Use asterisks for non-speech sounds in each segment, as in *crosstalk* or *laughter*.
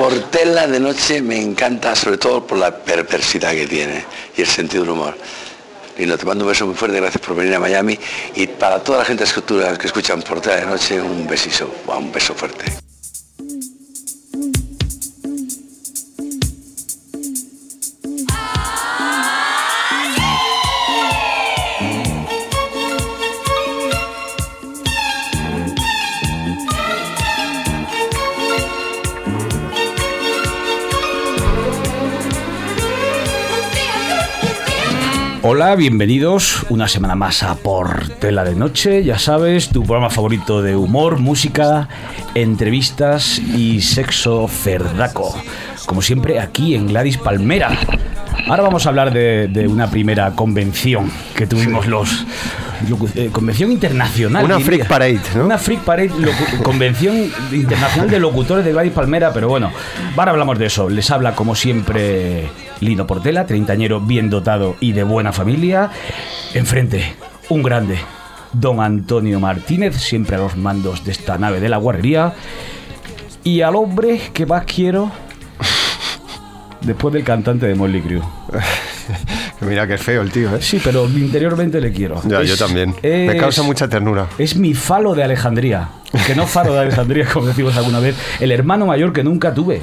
Portela de noche me encanta, sobre todo por la perversidad que tiene y el sentido del humor. No te mando un beso muy fuerte, gracias por venir a Miami. Y para toda la gente que escuchan Portela de noche, un besiso, un beso fuerte. Hola, bienvenidos una semana más a Portela de Noche, ya sabes, tu programa favorito de humor, música, entrevistas y sexo cerdaco. Como siempre, aquí en Gladys Palmera. Ahora vamos a hablar de, una primera convención que tuvimos los... Eh, convención internacional. Una Freak Parade, ¿no? Una Freak Parade, *laughs* convención internacional de locutores de Gladys Palmera, pero bueno, ahora hablamos de eso. Les habla como siempre Lino Portela, treintañero bien dotado y de buena familia. Enfrente, un grande, don Antonio Martínez, siempre a los mandos de esta nave de la guardería. Y al hombre que más quiero después del cantante de Molly Crew. *laughs* Mira que feo el tío, ¿eh? Sí, pero interiormente le quiero. Ya, yo también. Me causa mucha ternura. Es mi falo de Alejandría. Que no falo de Alejandría, *laughs* como decimos alguna vez. El hermano mayor que nunca tuve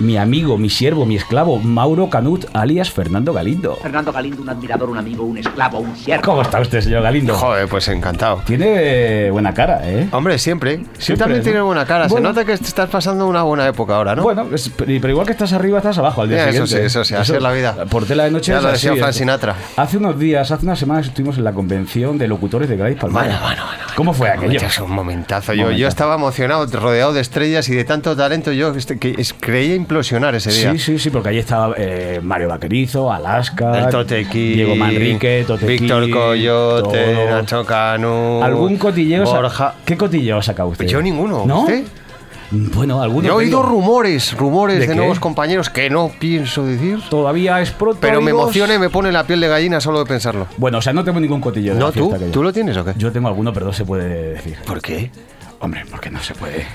mi amigo, mi siervo, mi esclavo, Mauro Canut, alias Fernando Galindo. Fernando Galindo, un admirador, un amigo, un esclavo, un siervo. ¿Cómo está usted, señor Galindo? Joder, pues encantado. Tiene buena cara, ¿eh? Hombre, siempre. Sí, también tiene buena cara. Se nota que estás pasando una buena época ahora, ¿no? Bueno, pero igual que estás arriba, estás abajo al día Eso sí, eso sí, así es la vida. Por tela de noche ya lo decía Frank Sinatra. Hace unos días, hace unas semanas estuvimos en la convención de locutores de Grace Palma. Bueno, bueno, bueno. ¿Cómo fue aquello? Es un momentazo. Yo, yo estaba emocionado, rodeado de estrellas y de tanto talento. Yo este, que creía implosionar ese día. Sí, sí, sí, porque allí estaba eh, Mario Vaquerizo, Alaska, el Totequi, Diego Manrique, Totequi, Víctor Coyote, Nacho Cano, ¿Algún cotilleo? Borja. ¿Qué cotilleo ha sacado usted? Yo ninguno. ¿No? ¿Usted? Bueno, algunos. Yo he oído rumores, rumores de, nuevos compañeros que no pienso decir. Todavía es pronto. Pero me emociona y me pone la piel de gallina solo de pensarlo. Bueno, o sea, no tengo ningún cotilleo. no, tú, ¿tú lo tienes o qué? Yo tengo alguno, pero no se puede decir. ¿Por qué? Hombre, porque no se puede.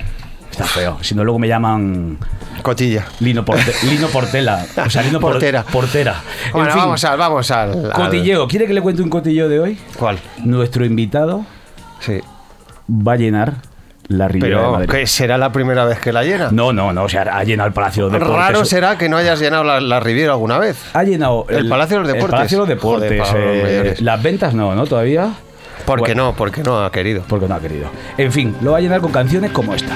Está feo. Si no, luego me llaman. Cotilla. Lino, *laughs* Lino Portela. O sea, Lino Portera. portera. Bueno, vamos al. Vamos al, Cotilleo. ¿Quiere que le cuente un cotilleo de hoy? ¿Cuál? Nuestro invitado. Sí. Va a llenar la Riviera Pero que será la primera vez que la llena. No, no, no, o sea, ha llenado el Palacio de Deportes. Raro será que no hayas llenado la, Riviera alguna vez. Ha llenado el, Palacio de los Deportes. El Palacio de los Deportes. Eh, las ventas no, ¿no? Todavía. ¿Por qué no? Porque no ha querido. Porque no ha querido. En fin, lo va a llenar con canciones como esta.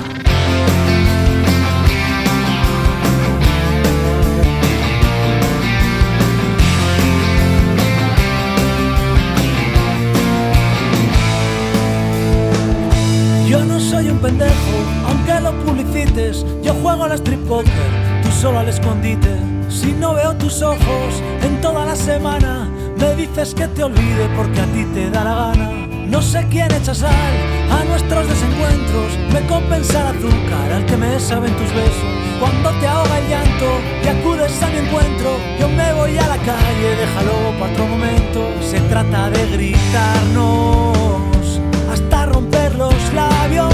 Tus ojos en toda la semana, me dices que te olvide porque a ti te da la gana. No sé quién echa sal a nuestros desencuentros, me compensa el azúcar al que me saben tus besos. Cuando te ahoga el llanto y acudes a mi encuentro, yo me voy a la calle, déjalo para otro momento. Se trata de gritarnos hasta romper los labios.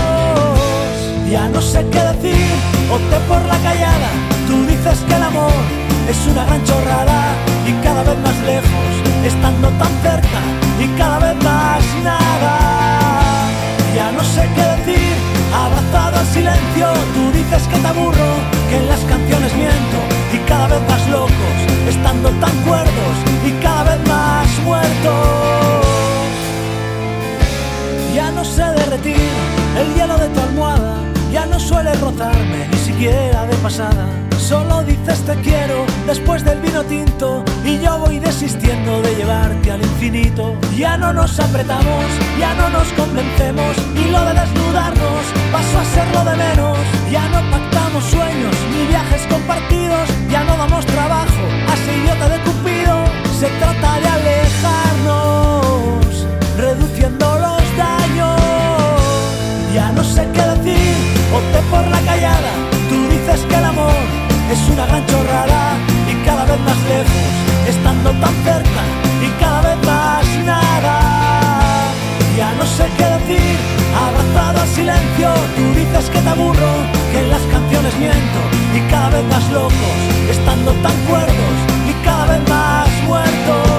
Ya no sé qué decir, opté por la callada Tú dices que el amor es una gran chorrada y cada vez más lejos, estando tan cerca y cada vez más nada. Ya no sé qué decir, abrazado al silencio, tú dices que te aburro, que en las canciones miento y cada vez más locos, estando tan cuerdos y cada vez más muertos. Ya no sé derretir el hielo de tu almohada, no suele rozarme ni siquiera de pasada Solo dices te quiero después del vino tinto y yo voy desistiendo de llevarte al infinito. Ya no nos apretamos, ya no nos convencemos y lo de desnudarnos pasó a ser lo de menos. Ya no pactamos sueños ni viajes compartidos, ya no damos trabajo a ese idiota de Cupido. Se trata de alejarnos, reduciendo los daños. Ya no sé qué decir, por la callada. Tú dices que el amor es una gran chorrada y cada vez más lejos, estando tan cerca y cada vez más nada. Ya no sé qué decir, abrazado al silencio, tú dices que te aburro, que en las canciones miento y vez más locos, estando tan cuerdos y cada vez más muertos.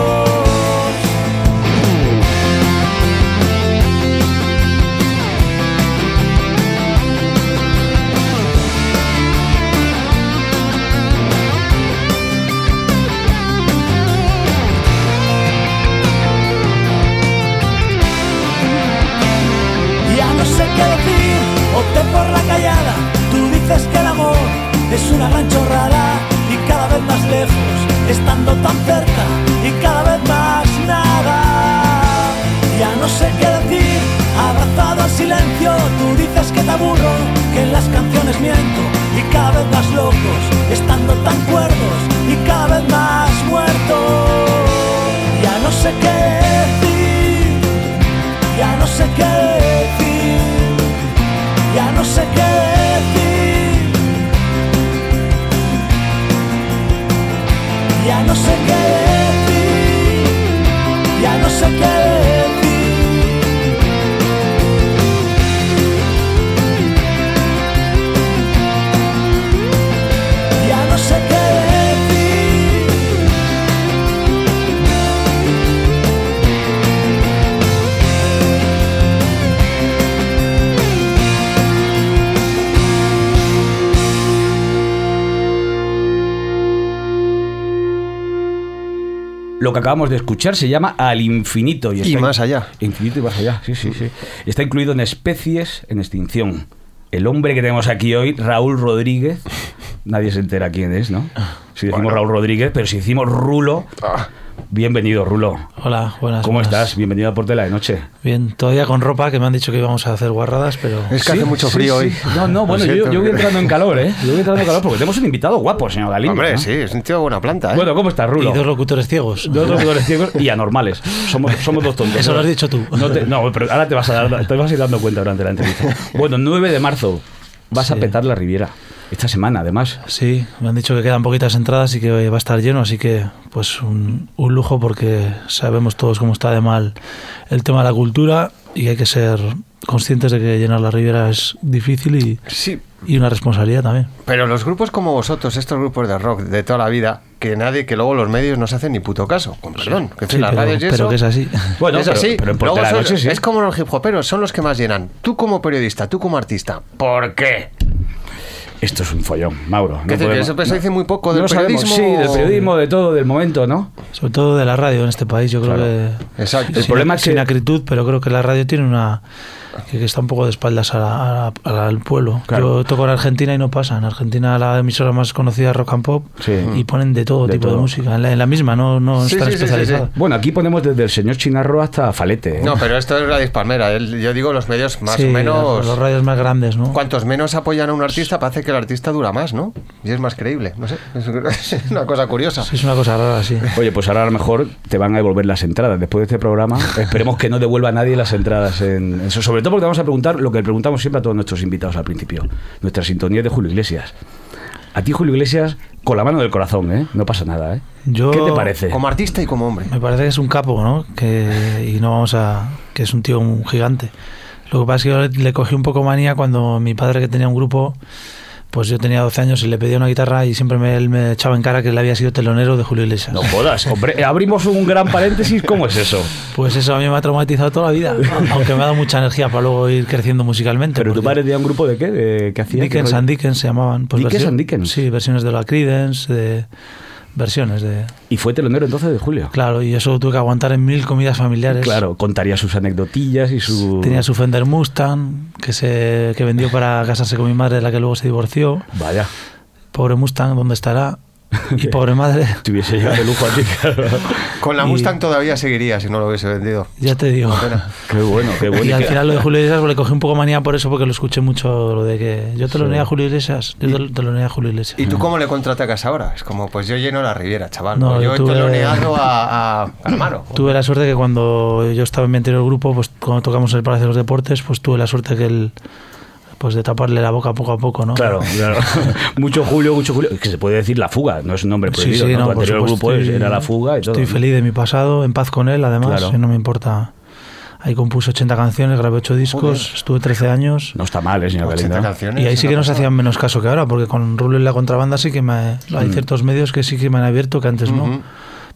No sé qué Lo que acabamos de escuchar se llama Al Infinito. Y está- más allá. Infinito y más allá, sí, sí, sí. Está incluido en Especies en Extinción. El hombre que tenemos aquí hoy, Raúl Rodríguez. *laughs* Nadie se entera quién es, ¿no? Si decimos Raúl Rodríguez, pero si decimos Rulo, bienvenido, Rulo. Hola, buenas. ¿Cómo buenas. estás? Bienvenido a Portela de Noche. Bien, todavía con ropa, que me han dicho que íbamos a hacer guarradas, pero... Es que Sí, hace mucho frío sí. hoy. No, no, bueno, yo, voy entrando en calor, ¿eh? Yo voy entrando en calor porque tenemos un invitado guapo, señor Galindo. Hombre, ¿no? sí, es un tío de buena planta, ¿eh? Bueno, ¿cómo estás, Rulo? Y dos locutores ciegos. Dos locutores ciegos y anormales. Somos, somos dos tontos. Eso lo has dicho tú. No, te- no, pero ahora te vas, a dar, te vas a ir dando cuenta durante la entrevista. Bueno, 9 de marzo. Vas a petar la Riviera. Esta semana, además. Sí, me han dicho que quedan poquitas entradas y que va a estar lleno, así que pues un, un lujo porque sabemos todos cómo está de mal el tema de la cultura y hay que ser conscientes de que llenar la Riviera es difícil y, Sí, y una responsabilidad también. pero los grupos como vosotros, estos grupos de rock de toda la vida, que nadie, que luego los medios no se hacen ni puto caso. Con perdón, que Sí, las pero, radios y pero que es así. *laughs* Bueno, es pero, así. pero en Luego son- Noche sí. Es como los hip hoperos, son los que más llenan. Tú como periodista, tú como artista. ¿Por qué? Esto es un follón, Mauro. Podemos- eso se dice muy poco del no sabemos, periodismo. Sí, del periodismo, de todo, del momento, ¿no? Sobre todo de la radio en este país, yo creo Claro. que... Exacto. El sin, problema es que- sin acritud, pero creo que la radio tiene una... que, que está un poco de espaldas a la- a la- al pueblo. Claro. Yo toco en Argentina y no pasa. En Argentina la emisora más conocida es Rock and Pop Sí. y ponen de todo De tipo todo. de música. En la, en la misma, no, no Sí, están sí, sí, sí, especializados. sí. Bueno, aquí ponemos desde el señor Chinarro hasta Falete. ¿eh? No, pero esto es la dispalmera. El- Yo digo los medios más Sí, o menos. Los, los radios más grandes, ¿no? Cuantos menos apoyan a un artista, parece que el artista dura más, ¿no? Y es más creíble. No sé. Es una cosa curiosa. Sí, es una cosa rara, sí. Oye, pues ahora a lo mejor te van a devolver las entradas. Después de este programa, esperemos que no devuelva a nadie las entradas. En eso. Sobre todo porque te vamos a preguntar lo que le preguntamos siempre a todos nuestros invitados al principio. Nuestra sintonía de Julio Iglesias. A ti, Julio Iglesias, con la mano del corazón, ¿eh? No pasa nada, ¿eh? Yo- ¿Qué te parece? Como artista y como hombre. Me parece que es un capo, ¿no? Que, y no vamos a. que es un tío un gigante. Lo que pasa es que yo le, le cogí un poco manía cuando mi padre, que tenía un grupo, pues yo tenía 12 años y le pedía una guitarra y siempre me, él me echaba en cara que él había sido telonero de Julio Iglesias. No jodas, hombre, abrimos un gran paréntesis, ¿cómo es eso? Pues eso a mí me ha traumatizado toda la vida, aunque me ha dado mucha energía para luego ir creciendo musicalmente. Pero tu padre tenía un grupo de qué? ¿De, ¿Qué hacía? Dickens ¿Qué and? Dickens se llamaban. Pues Dickens versión- and Dickens. Sí, versiones de la Creedence, de versiones de... Y fue telonero entonces de Julio. Claro, y eso tuve que aguantar en mil comidas familiares. Claro, contaría sus anecdotillas y su... Tenía su Fender Mustang, que, se, que vendió para casarse con mi madre, de la que luego se divorció. Vaya, Pobre Mustang, ¿dónde estará? *laughs* Y pobre madre, te hubiese llegado de lujo a ti, claro. Con la Y- Mustang todavía seguiría si no lo hubiese vendido. ya te digo. *laughs* Qué bueno, qué bueno. Y Y al que- final lo de Julio Iglesias pues, le cogí un poco manía por eso, porque lo escuché mucho, lo de que yo te lo Sí. a Julio Iglesias, yo te, te lo a Julio Iglesias. ¿Y tú cómo le contraatacas ahora? Es como, pues yo lleno la Riviera, chaval. No, O yo yo tuve- he teloneado a, a Calamaro. Tuve la suerte que cuando yo estaba en mi anterior grupo, pues cuando tocamos en el Palacio de los Deportes, pues tuve la suerte que él, pues de taparle la boca poco a poco, ¿no? Claro, claro. *laughs* mucho Julio, mucho Julio. Que se puede decir la fuga, no es un nombre Sí, prohibido. sí, ¿no? no, Tu por anterior supuesto, grupo es- estoy- era la fuga y todo. Estoy ¿no? feliz de mi pasado, en paz con él, además, Claro. no me importa Ahí compuse 80 canciones, grabé 8 discos, Joder. estuve 13 años. No está mal, ¿eh, señor 80 Galindo? canciones. Y ahí sí que nos hacían menos caso que ahora, porque con Rulo y la contrabanda sí que me, hay ciertos medios que sí que me han abierto que antes Ujú. no.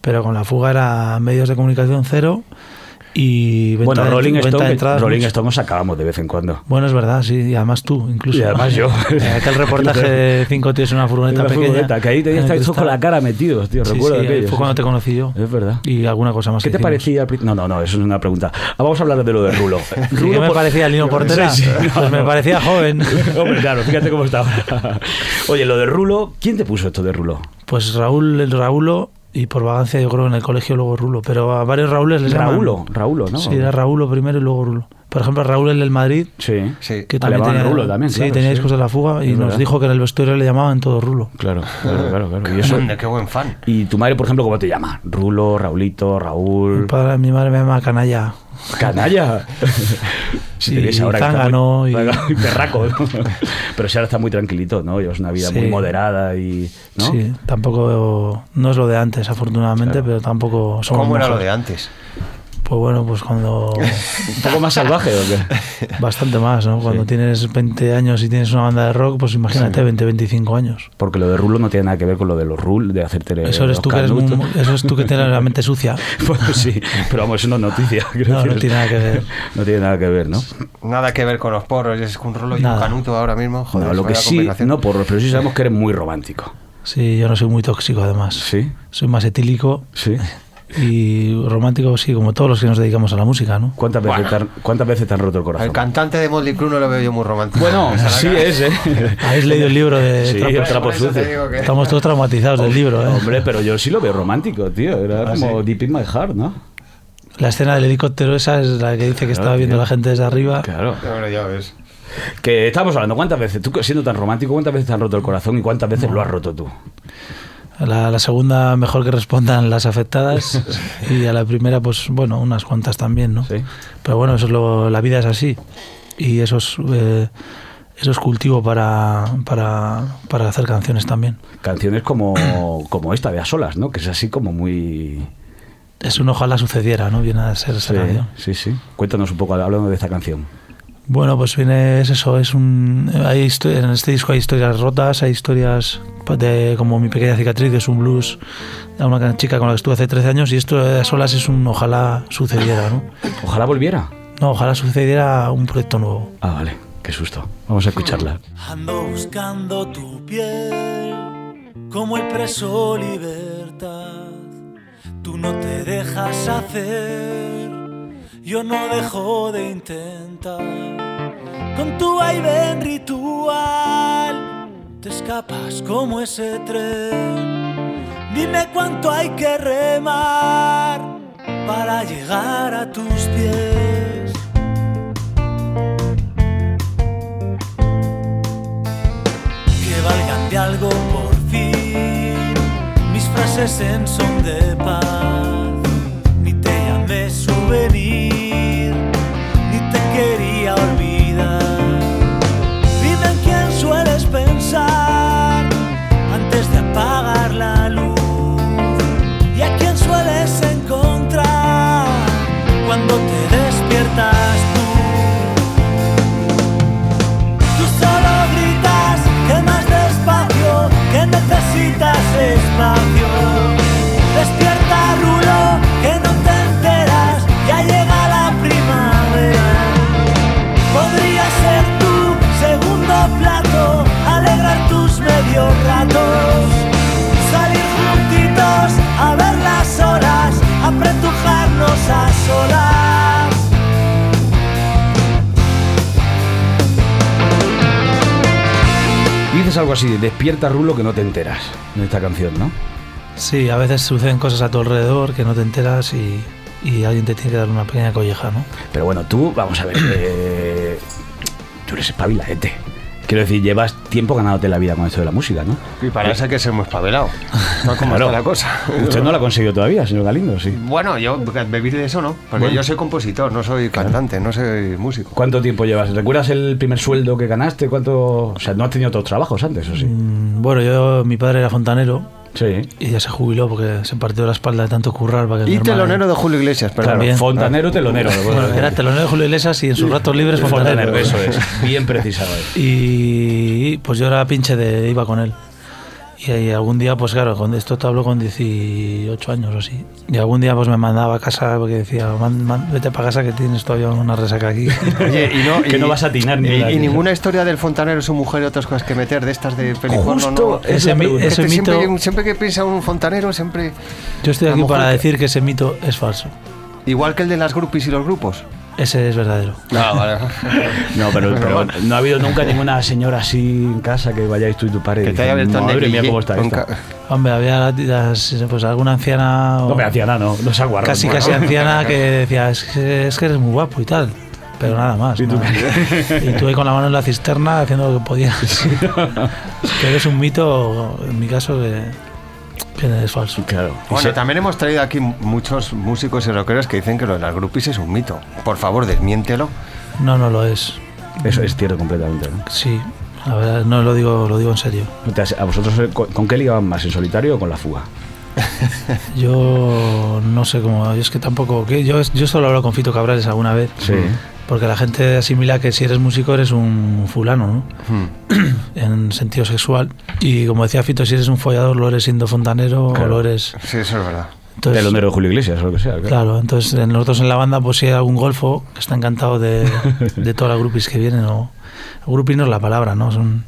Pero con la fuga era medios de comunicación cero y venta, Bueno, de, Rolling venta Stone, de entradas. Rolling. Stone nos sacábamos de vez en cuando. Bueno, es verdad, sí, y además tú, incluso. Y además yo. *laughs* Eh, Aquel reportaje *laughs* de cinco tíos en una furgoneta Una pequeña. furgoneta, que ahí te en el estáis cristal. con la cara metidos, tío. Sí, Recuerdo sí, aquello. fue sí, cuando te conocí yo. Es verdad. Y alguna cosa más ¿Qué que te hicimos. parecía? No, no, no, eso es una pregunta. Ah, Vamos a hablar de lo de Rulo. *laughs* ¿Y ¿Qué me por- parecía Lino Portera? Sí, sí, no, pues me parecía joven. Hombre, claro, fíjate cómo está. Oye, lo de Rulo, ¿quién te puso esto de Rulo? Pues Raúl, el Raúlo, y por vagancia yo creo en el colegio luego Rulo, pero a varios Raúles les llaman- Raúlo, Raúlo, ¿no? Sí, era Raúlo primero y luego Rulo. Por ejemplo, Raúl el del Madrid, Sí. Sí. que también tenía, Rulo también, sí, claro, tenía sí. discos de la fuga y nos verdad. dijo que en el vestuario le llamaban todo Rulo. Claro, claro, claro, claro. Y eso. Qué buen fan. ¿Y tu madre, por ejemplo, cómo te llama? Rulo, Raulito, Mi, Raúl. padre- mi madre me llama canalla. Canalla. *laughs* Si Sí, te ves ahora zángano muy- y- *laughs* y perraco. ¿no? *laughs* Pero si ahora está muy tranquilito, ¿no? Llevas una vida Sí. muy moderada y. ¿no? Sí, tampoco no es lo de antes, afortunadamente, Claro. pero tampoco somos ¿Cómo era lo de antes? Pues bueno, pues cuando Un poco más salvaje, ¿o qué? *laughs* bastante más, ¿no? Cuando Sí. tienes 20 años y tienes una banda de rock, pues imagínate 20, 25 años. Porque lo de Rulo no tiene nada que ver con lo de los Rules, de hacerte. Eso eres los tú que eres muy- eso es tú que tienes la mente sucia. *laughs* Bueno, sí, pero vamos, eso no es noticia. quiero No, no decir. tiene nada que ver. No tiene nada que ver, ¿no? Nada que ver con los porros, es un rolo y Nada. un canuto ahora mismo. Joder, No, lo que sí, no porros, pero sí sabemos que eres muy romántico. Sí, yo no soy muy tóxico además. Sí, Soy más etílico sí. *laughs* y romántico, sí, como todos los que nos dedicamos a la música, ¿no? ¿Cuántas veces, te han, ¿Cuántas veces te han roto el corazón? El cantante de Motley Crue no lo veo yo muy romántico. Bueno, *laughs* sí es, ¿eh? *laughs* Habéis leído el libro de Sí, Trapos? te que- Estamos todos traumatizados del libro, ¿eh? Hombre, pero yo sí lo veo romántico, tío. Era Ah, como sí. Deep in My Heart, ¿no? La escena del helicóptero esa es la que dice que Claro, estaba viendo tío. la gente desde arriba. Claro. Bueno, ya ves. Que estamos hablando, ¿cuántas veces, tú siendo tan romántico, cuántas veces te han roto el corazón y cuántas veces lo has roto tú? La, la segunda, mejor que respondan las afectadas. *laughs* y a la primera, pues bueno, unas cuantas también, ¿no? Sí. Pero bueno, eso es lo, la vida es así. Y eso es, eh, eso es cultivo para, para, para hacer canciones también. Canciones como, como esta de A Solas, ¿no? Que es así como muy... Es un ojalá sucediera, ¿no? Viene a ser esa Sí, canción. sí, sí. Cuéntanos un poco, hablando de esta canción. Bueno, pues viene, es eso, es un... Hay en este disco hay historias rotas, hay historias de como Mi Pequeña Cicatriz, que es un blues a una chica con la que estuve hace 13 años, y esto de a solas es un ojalá sucediera, ¿no? Ojalá volviera. No, ojalá sucediera un proyecto nuevo. Ah, vale. Qué susto. Vamos a escucharla. Ando buscando tu piel como el preso libertad. Tú no te dejas hacer, yo no dejo de intentar. Con tu vaivén ritual te escapas como ese tren. Dime cuánto hay que remar para llegar a tus pies. que valgan de algo por fin mis frases en son de paz. Ni te llamé souvenir, love algo así, despierta Rulo que no te enteras en esta canción, ¿no? Sí, a veces suceden cosas a tu alrededor que no te enteras y, y alguien te tiene que dar una pequeña colleja, ¿no? Pero bueno, tú, vamos a ver, eh, tú eres espabiladete. Quiero decir, llevas tiempo ganándote la vida con esto de la música, ¿no? Y para eso hay que ser muy espabilado. *laughs* No como Claro. está la cosa. Usted no la ha conseguido todavía, señor Galindo, sí. Bueno, yo vivir de eso no, porque Bueno. yo soy compositor, no soy cantante, no soy músico. ¿Cuánto tiempo llevas? ¿Recuerdas el primer sueldo que ganaste? ¿Cuánto? O sea, no has tenido otros trabajos antes, ¿o sí? Mm, Bueno, yo, mi padre era fontanero Sí. y ya se jubiló porque se partió la espalda de tanto currar. Para que Y telonero de Julio Iglesias, pero Claro, También. fontanero, telonero. Bueno, era telonero de Julio Iglesias y en sus ratos libres fontanero. fontanero, eso es. Bien precisado. Y pues yo era pinche de iba con él. Y, algún día, pues claro, con esto te hablo con 18 años o así. Y algún día pues me mandaba a casa porque decía, "Man- man, vete para casa que tienes todavía una resaca aquí. *laughs* Oye, y no, Que y- no vas a atinar ni y, y ninguna historia del fontanero, su mujer y otras cosas que meter de estas de peliporno, Justo no. es ese mi- ese Este siempre, mito- siempre que piensa un fontanero, siempre. Yo estoy aquí para decir que ese mito es falso. Igual que el de las grupis y los grupos. Ese es verdadero. No, vale. *laughs* No, pero, pero no ha habido nunca ninguna señora así en casa que vayáis tú y tu padre. y que te haya abierto el Madre mía, cómo está esta. Hombre, había las- pues alguna anciana... o- No, pero anciana no, no se aguarda. casi casi anciana que *laughs* decía, es que, es que eres muy guapo y tal. Pero nada más. ¿Y tú ¿no? Y tú ahí con la mano en la cisterna haciendo lo que podías. *laughs* que es un mito, en mi caso, que, que es falso. Claro. Y Bueno, se- también hemos traído aquí muchos músicos y rockeros que dicen que lo de las grupis es un mito. Por favor, desmiéntelo. No, no lo es. Eso es cierto completamente. ¿no? Sí, la verdad, no lo digo, lo digo en serio. ¿A vosotros con, con qué ligaban más, en solitario o con la fuga? *laughs* Yo no sé cómo, yo es que tampoco, que yo, yo solo hablo con Fito Cabrales alguna vez, Sí. Porque la gente asimila que si eres músico eres un fulano, ¿no? Hmm. *clears throat* En sentido sexual. Y como decía Fito, si eres un follador lo eres siendo fontanero Claro. o lo eres... Sí, eso es verdad. Entonces, Telonero de Julio Iglesias o lo que sea. claro. Claro, entonces en- nosotros en la banda, pues si hay algún golfo que está encantado de, *laughs* de todas las grupis que vienen, o grupis no es la palabra, ¿no? Son,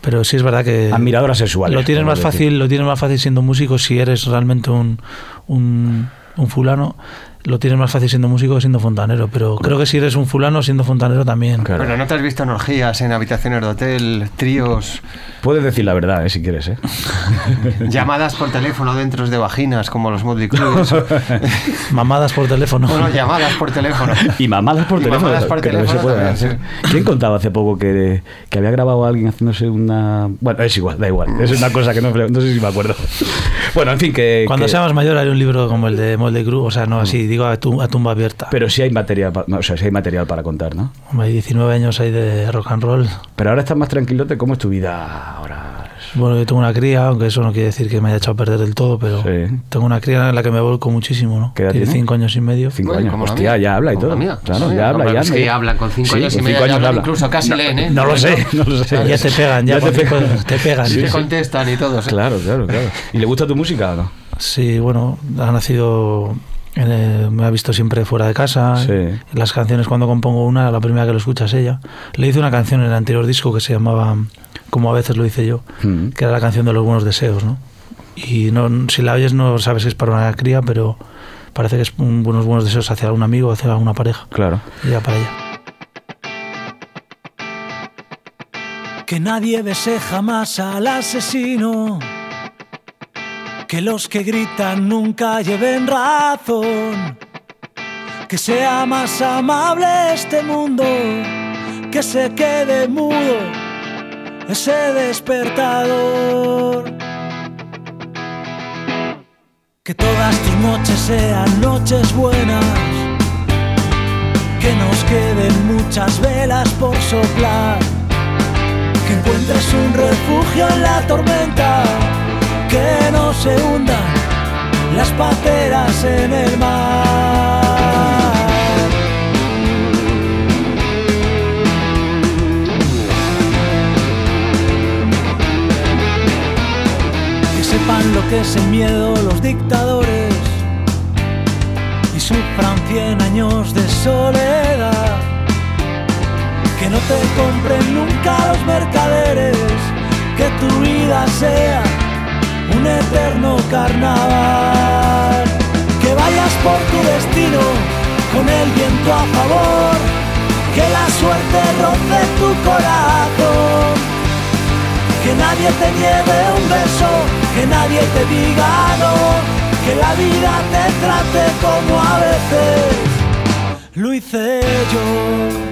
pero sí es verdad que Admiradoras sexuales. lo tienes más decir. fácil, lo tienes más fácil siendo músico si eres realmente un, un, un fulano, lo tienes más fácil siendo músico que siendo fontanero, pero creo que si eres un fulano siendo fontanero también. Claro. Bueno, ¿no te has visto en orgías, en habitaciones de hotel, tríos, Puedes decir la verdad, eh, si quieres, ¿eh? *laughs* llamadas por teléfono dentro de vaginas como los Motley Crue? eso? *laughs* Mamadas por teléfono. bueno, llamadas por teléfono. *laughs* Y mamadas por Y teléfono. mamadas por teléfono puede también, hacer. ¿Quién contaba hace poco que, que había grabado a alguien haciéndose una. Bueno, es igual, da igual. Es una cosa que no, no sé si me acuerdo. Bueno, en fin, que. Cuando que- sea más mayor haré un libro como el de Cruz, o sea, no así, digo a, tu- a tumba abierta. Pero sí hay material, o sea, sí hay material para contar, ¿no? Hombre, Hay 19 años ahí de rock and roll. Pero ahora estás más tranquilote. ¿Cómo es tu vida ahora? Bueno, yo tengo una cría, aunque eso no quiere decir que me haya echado a perder del todo, pero Sí. tengo una cría en la que me volco muchísimo, ¿no? ¿Qué edad Tiene cinco años y medio. Cinco Bueno, años. Hostia, ya habla y todo. mía. Claro, Sí, ya habla, ya es que ya. hablan con cinco Sí, años y medio años hablan, incluso casi No, leen, ¿eh? No lo sé, no lo sé. *laughs* Ya te pegan, ya, Ya te pegan. te pegan. Te contestan y todo. ¿eh? Claro, claro, claro. ¿Y le gusta tu música o no? Sí, bueno, ha nacido, el- me ha visto siempre fuera de casa. Sí. Las canciones, cuando compongo una, la primera que lo escucha es ella. Le hice una canción en el anterior disco que se llamaba Como a veces lo hice yo, Mm. que era la canción de los buenos deseos, ¿no? Y no, si la oyes no sabes si es para una cría, pero parece que es un- unos buenos deseos hacia algún amigo, hacia alguna pareja. Claro. Y ya para ella. Que nadie bese jamás al asesino. Que los que gritan nunca lleven razón. Que sea más amable este mundo. Que se quede mudo ese despertador. Que todas tus noches sean noches buenas. Que nos queden muchas velas por soplar que encuentres un refugio en la tormenta, que no se hundan las pateras en el mar. Que sepan lo que es el miedo los dictadores y sufran cien años de soledad que no te compren nunca los mercaderes, que tu vida sea un eterno carnaval, que vayas por tu destino con el viento a favor, que la suerte roce tu corazón, que nadie te nieve un beso, que nadie te diga no, que la vida te trate como a veces lo hice yo.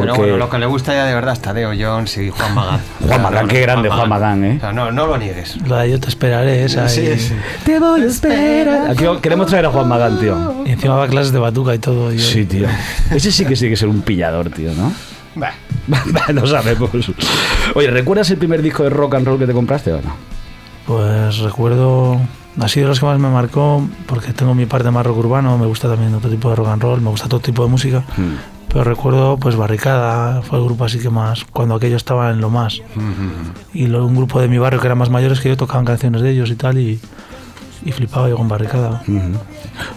Pero bueno, lo que le gusta ya de verdad es Tadeo Jones y Juan Magán. *laughs* Juan Magán, qué grande Juan Magán, ¿eh? O sea, no, no lo niegues. La de yo te esperaré, esa. y, Te voy a esperar. Aquí queremos traer a Juan Magán, tío. y encima va a clases de batuca y todo. y- Sí, tío. *laughs* Ese sí que sí que ser un pillador, tío, ¿no? *laughs* no sabemos. Oye, ¿recuerdas el primer disco de rock and roll que te compraste o no? Pues recuerdo, así de los que más me marcó, porque tengo mi parte más rock urbano, me gusta también otro tipo de rock and roll, me gusta todo tipo de música. Pero recuerdo, pues Barricada fue el grupo así que más, cuando aquello estaba en lo más. Y lo- un grupo de mi barrio que eran más mayores que yo tocaban canciones de ellos y tal, y, y flipaba yo con Barricada.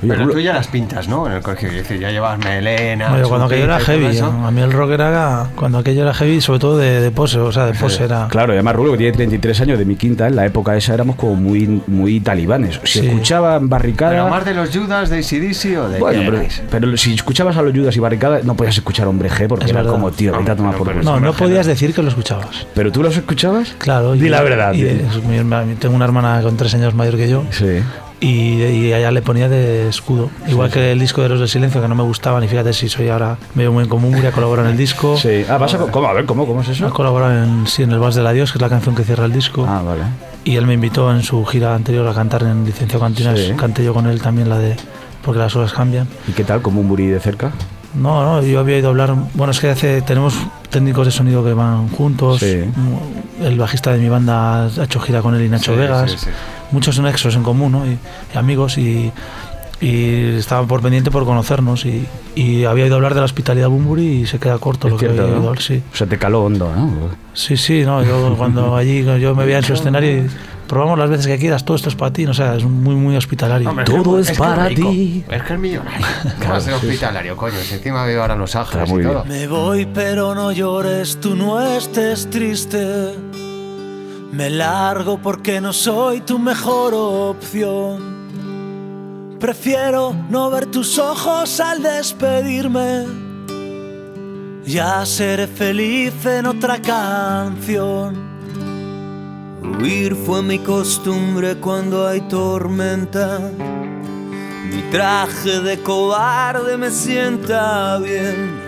Pero Rulo, tú ya las pintas, ¿no? En el colegio, es decir, ya llevas melena. Bueno, cuando aquello era heavy, eso. a mí el rock era, cuando aquello era heavy, sobre todo de, de pose, o sea, de pose era... Claro, y además Rulo, que tiene 33 años de mi quinta, en la época esa éramos como muy, muy talibanes. Si Sí. escuchaban barricada. Pero más de los Judas, de ACDC o de. Bueno, pero, si escuchabas a los Judas y Barricada, no podías escuchar Hombre G porque Es era verdad. como, tío, vete a tomar por. No, no podías decir que lo escuchabas. ¿Pero tú los escuchabas? Claro. Di la verdad, y tengo una hermana con tres años mayor que yo Sí. Y, y a ella le ponía de escudo. Igual que el disco de Los del Silencio, que no me gustaban. Y fíjate si soy ahora medio muy en común, Muriel colaborado en el disco. *laughs* Sí. Ah, vas a. ¿Cómo? A ver, ¿cómo, cómo es eso? Ha colaborado en, sí, en El Vals del Adiós, que es la canción que cierra el disco. Ah, vale. Y él me invitó en su gira anterior a cantar en Licencia Cantinas. Sí. Canté yo con él también la de Porque las horas cambian. ¿Y qué tal? ¿Como un burí de cerca? No, no, yo había ido a hablar. Bueno, es que hace, tenemos técnicos de sonido que van juntos. Sí. El bajista de mi banda ha hecho gira con él y Nacho Sí, Vegas. Muchos nexos en común, ¿no? Y, y amigos. Y, y estaba por pendiente por conocernos. Y, y había ido a hablar de la hospitalidad Bumburi y se queda corto Es lo que cierto, había ¿no? ido a hablar, sí. O sea, te caló hondo, ¿no? Sí, sí, no, yo cuando *laughs* allí yo me veía en su escenario y probamos las veces que quieras, todo esto es para ti, no, o sea, es muy, muy hospitalario. Hombre, Todo que- es que para ti. Es que es millonario. ¿Cómo va a ser hospitalario, coño? Si encima veo ahora Los Ángeles y todo. Me voy pero no llores, tú no estés triste. Me largo porque no soy tu mejor opción. Prefiero no ver tus ojos al despedirme. Ya seré feliz en otra canción. Huir fue mi costumbre cuando hay tormenta. Mi traje de cobarde me sienta bien.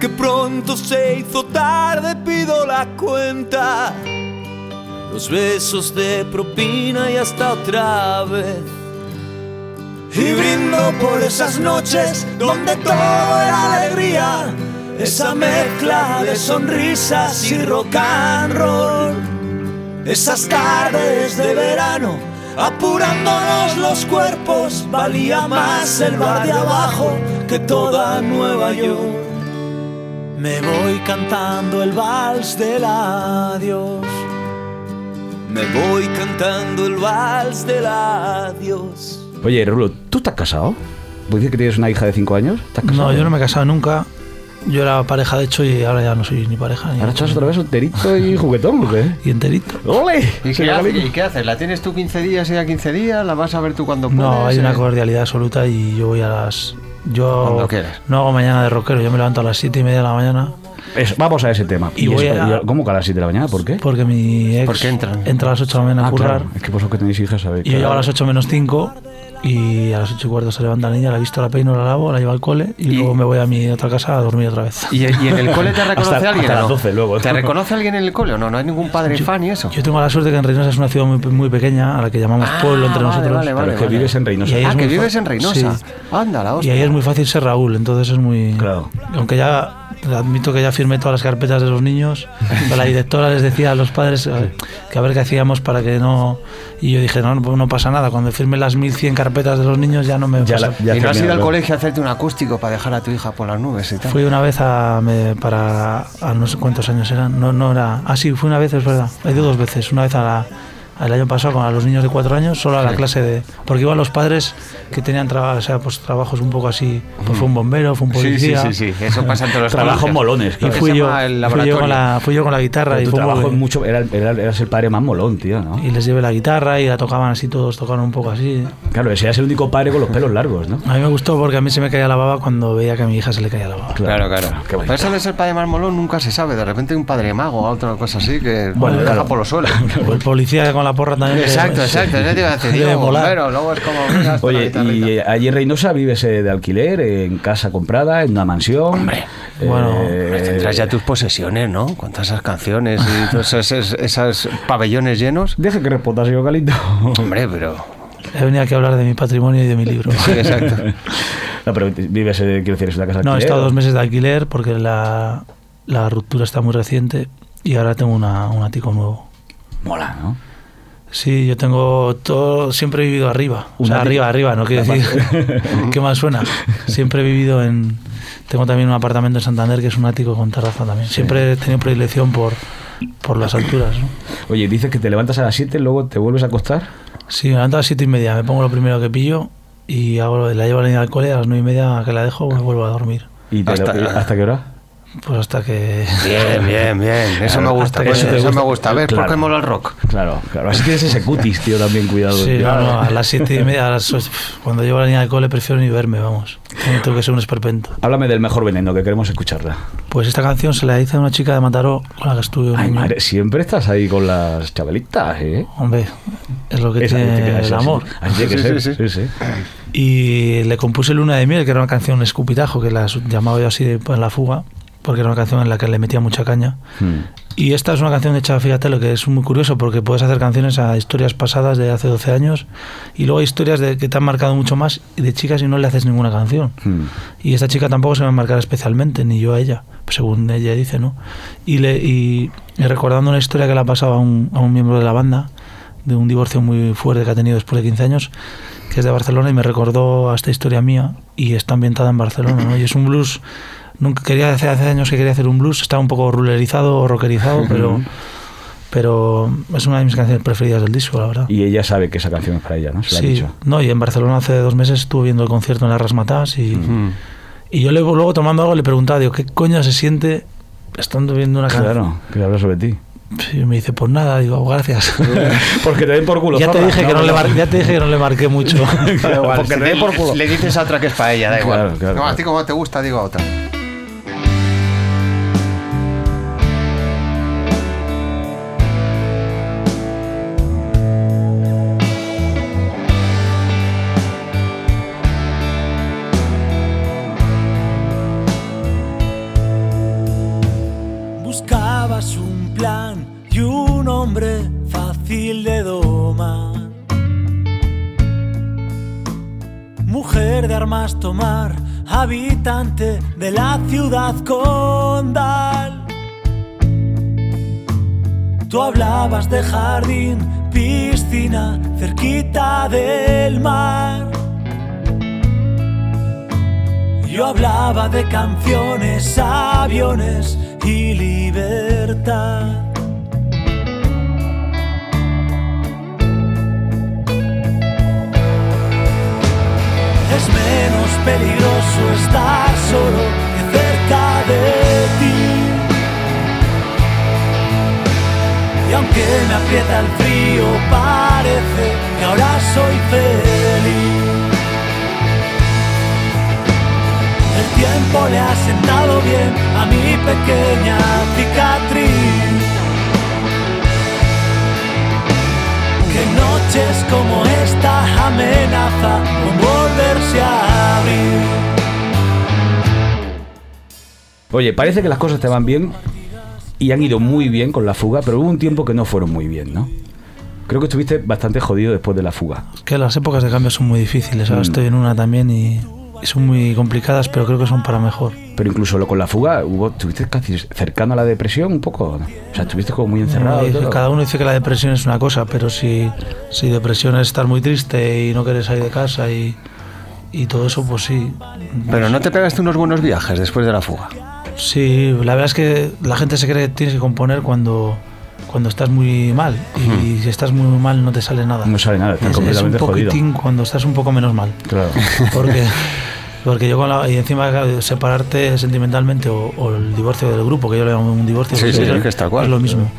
Que pronto se hizo tarde, pido la cuenta. Los besos de propina y hasta otra vez. Y brindo por esas noches donde todo era alegría. Esa mezcla de sonrisas y rock and roll. Esas tardes de verano, apurándonos los cuerpos, valía más el bar de abajo que toda Nueva York. Me voy cantando el vals del adiós. Me voy cantando el vals del adiós. Oye, Rulo, ¿tú estás casado? ¿Puedes decir que tienes una hija de 5 años? ¿Estás casado? No, yo no me he casado nunca. Yo era pareja de hecho y ahora ya no soy ni pareja ni ¿Ahora estás otra vez solterito y juguetón o qué? y enterito. ¡Ole! ¿Y qué, haces? acaba- ¿Y qué haces? ¿La tienes tú 15 días y a 15 días? ¿La vas a ver tú cuando puedes? No, hay una Eh, cordialidad absoluta y yo voy a las. Yo Cuando quieras. no hago mañana de rockero, yo me levanto a las siete y media de la mañana Vamos a ese tema. Y voy eso- a- y- ¿Cómo que a las 7 de la mañana? ¿Por qué? porque mi ex ¿Por qué entran? entra a las 8 de la mañana a Ah, currar claro. Es que vosotros que tenéis hijas sabéis. y yo llego a las 8 menos 5 y a las 8 y cuarto se levanta la niña, la visto, la peino, la lavo, la llevo al cole y, Y- luego me voy a mi otra casa a dormir otra vez. ¿Y, y en el cole te *laughs* reconoce Hasta- alguien? hasta no? las 12 luego. ¿Te reconoce alguien en el cole o no? ¿No hay ningún padre fan y eso? Yo tengo la suerte que en Reynosa es una ciudad muy, muy pequeña a la que llamamos Ah, pueblo entre vale, nosotros. vale, Pero es que vale. vives en Reynosa. Ah, es que vives en Reynosa. Sí. Anda, la Y hostia. ahí es muy fácil ser Raúl, entonces es muy... Claro. Aunque ya admito que ya firmé todas las carpetas de los niños, pero la directora les decía a los padres eh, que a ver qué hacíamos para que no... Y yo dije, no, no, no pasa nada, cuando firme las 1100 carpetas de los niños ya no me Ya pasa. la- ya ¿Y no has ido al colegio a hacerte un acústico para dejar a tu hija por las nubes y tal? Fui una vez a, me- para... A no sé cuántos años eran, no, no era... Ah, sí, fui una vez, es verdad. He ido dos veces, una vez a la... El año pasado con a los niños de cuatro años, solo a la Sí. clase de... Porque iban los padres que tenían traba- o sea, pues, trabajos un poco así. Pues fue un bombero, fue un Sí, sí, policía. sí, sí. Eso pasa en todos los Trabajos molones, Y claro. fui Se yo, fui, yo con la, fui yo con la guitarra Pero y tu fue un trabajo es mucho. Era, era- eras el padre más molón, tío, ¿no? y les llevé la guitarra y la tocaban así todos, tocaban un poco así. Claro, ese es el único padre con los pelos largos, ¿no? A mí me gustó porque a mí se me caía la baba cuando veía que a mi hija se le caía la baba. Claro, claro. Bonito. Pero eso de ser padre más molón nunca se sabe. De repente un padre mago o otra cosa así que Bueno, claro. por los suelos. *laughs* El policía con la porra también. Exacto, exacto. Eso te iba a decir. *laughs* Debe Digo, molar. bombero, luego es como... la *laughs* Oye, y eh, allí en Reynosa vives eh, de alquiler, en casa comprada, en una mansión. Hombre, bueno, Hombre, Tendrás ya tus posesiones, ¿no? Con todas esas canciones y *laughs* todos esos, esos pabellones llenos. Deje que responda, señor Galindo. Hombre, pero... He venido aquí a hablar de mi patrimonio y de mi libro. Sí, exacto. no, pero vives, eh, quiero decir, es una casa de No, he alquiler. estado ¿o? dos meses de alquiler porque la, la ruptura está muy reciente y ahora tengo una, un ático nuevo. Mola, ¿no? Sí, yo tengo todo, siempre he vivido arriba. O sea, arriba, arriba, no quiero decir *laughs* qué más suena. Siempre he vivido en. Tengo también un apartamento en Santander que es un ático con terraza también. Siempre he tenido predilección por, por las alturas. ¿no? Oye, dices que te levantas a las 7, luego te vuelves a acostar. Sí, me levanto a las siete y media, me pongo lo primero que pillo y hago, lo- la llevo a la niña al cole, a las nueve y media que la dejo, me vuelvo a dormir. ¿Y te- Hasta- ¿Hasta qué hora? Pues hasta que. Bien, bien, bien. *laughs* Eso me gusta. que pues, eso gusta. me gusta. ¿Ves por Claro. qué mola el rock? Claro, claro. Así tienes ese cutis, tío, también cuidado. Sí, tío. no, no, a las siete y media, a las ocho, cuando llevo a la niña al cole prefiero ni verme, vamos. Tengo- que ser un esperpento. Háblame del mejor veneno, que queremos escucharla. Pues esta canción se la hice a una chica de Mataró con la que estuve Ay, madre, siempre estás ahí con las chavalitas, ¿eh? Hombre, es lo que Esa- tiene esa- el amor. Así tiene que Sí, ser, sí, sí, sí. Y le compuse Luna de Miel, que era una canción escupitajo, que la llamaba yo así de- en la fuga, porque era una canción en la que le metía mucha caña. Hmm. Y esta es una canción hecha, fíjate, lo que es muy curioso, porque puedes hacer canciones a historias pasadas de hace 12 años, y luego hay historias de, que te han marcado mucho más, y de chicas y no le haces ninguna canción. Hmm. Y esta chica tampoco se me va a marcar especialmente, ni yo a ella, según ella dice, ¿no? Y, le, y, y recordando una historia que le ha pasado a un, a un miembro de la banda, de un divorcio muy fuerte que ha tenido después de 15 años, que es de Barcelona, y me recordó a esta historia mía, y está ambientada en Barcelona, ¿no? Y es un blues, nunca quería hace, hace años que quería hacer un blues, estaba un poco rulerizado o rockerizado, pero, pero es una de mis canciones preferidas del disco, la verdad. Y ella sabe que esa canción es para ella, ¿no? Se Sí, dicho. no, y en Barcelona hace dos meses estuve viendo el concierto en las Rasmatas y, Mm. y yo le, luego tomando algo le preguntaba, digo, ¿qué coño se siente estando viendo una canción? Claro, que habla sobre ti. Y me dice, pues nada, digo, gracias. *laughs* Porque te den por culo. ya, te dije que no le mar- ya te dije que no le marqué mucho. *laughs* Porque si te den por culo. le dices a otra que es para ella, da igual. Claro, claro, no, a ti como te gusta, digo a otra. Tomar, habitante de la ciudad condal. Tú hablabas de jardín, piscina, cerquita del mar. Yo hablaba de canciones, aviones y libertad. Menos peligroso estar solo que cerca de ti. Y aunque me aprieta el frío, parece que ahora soy feliz. El tiempo le ha sentado bien a mi pequeña cicatriz. Noches como esta amenaza con volverse a abrir. Oye, parece que las cosas te van bien y han ido muy bien con la fuga, pero hubo un tiempo que no fueron muy bien, ¿no? Creo que estuviste bastante jodido después de la fuga. que las épocas de cambio son muy difíciles. Ahora Mm. estoy en una también y, y son muy complicadas, pero creo que son para mejor. Pero incluso lo con la fuga, hubo, estuviste casi cercano a la depresión un poco. ¿no? O sea, estuviste como muy encerrado. y No, todo. cada uno dice que la depresión es una cosa, pero si, si depresión es estar muy triste y no querer salir de casa y, y todo eso, pues sí. Pero no te pegaste unos buenos viajes después de la fuga. Sí, la verdad es que la gente se cree que tienes que componer cuando, cuando estás muy mal. Y si estás muy mal no te sale nada. No sale nada, es, es un completamente jodido. poquitín cuando estás un poco menos mal. Claro. Porque, *laughs* porque yo con la. Y encima, claro, separarte sentimentalmente o, o el divorcio del grupo, que yo le llamo un divorcio, Sí, porque sí, es, que cual. lo mismo.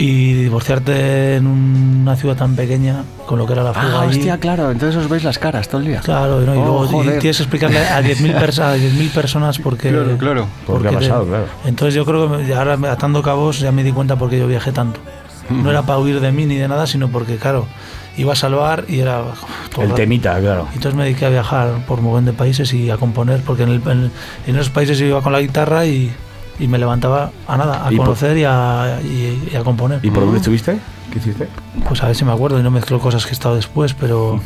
Y divorciarte en una ciudad tan pequeña, con lo que era la fuga Ah, allí, hostia, claro. Entonces os veis las caras todo el día. Claro, ¿no? y Oh, luego joder. tienes que explicarle a 10.000 *laughs* perso- a 10.000 personas porque. Claro, claro. Por qué ha porque te- pasado, claro. Entonces yo creo que ahora atando cabos ya me di cuenta por qué yo viajé tanto. No era para huir de mí ni de nada, sino porque, claro, iba a salvar y era. Todo El temita, claro. Entonces me dediqué a viajar por un montón de países y a componer, porque en, el- en- en esos países yo iba con la guitarra y, y me levantaba a nada, a ¿Y por- conocer y a, y- y a componer. ¿Y por dónde estuviste? ¿Qué hiciste? Pues a ver si me acuerdo y no mezclo cosas que he estado después, pero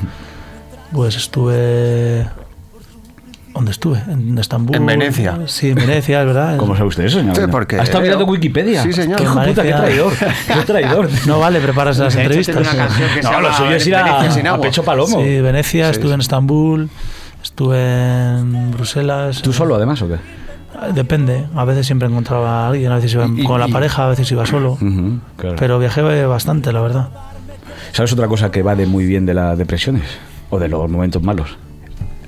pues estuve ¿Dónde estuve? En Estambul. En Venecia. Sí, en Venecia, es verdad. ¿Cómo sabe usted eso, señor? Sí, porque- ¿Ha estado mirando Wikipedia? Sí, señor. Qué hijo de puta, qué traidor. Qué traidor. *laughs* No vale prepararse las entrevistas. una canción que se No, lo suyo es ir a, a pecho palomo. Sí, Venecia, Sí, estuve sí. en Estambul, estuve en Bruselas. ¿Tú solo, además, o qué? Depende, a veces siempre encontraba a alguien, a veces iba Y- y- con la y- pareja, a veces iba solo. Claro. Pero viajé bastante, la verdad. ¿Sabes otra cosa que va de muy bien de las depresiones? O de los momentos malos.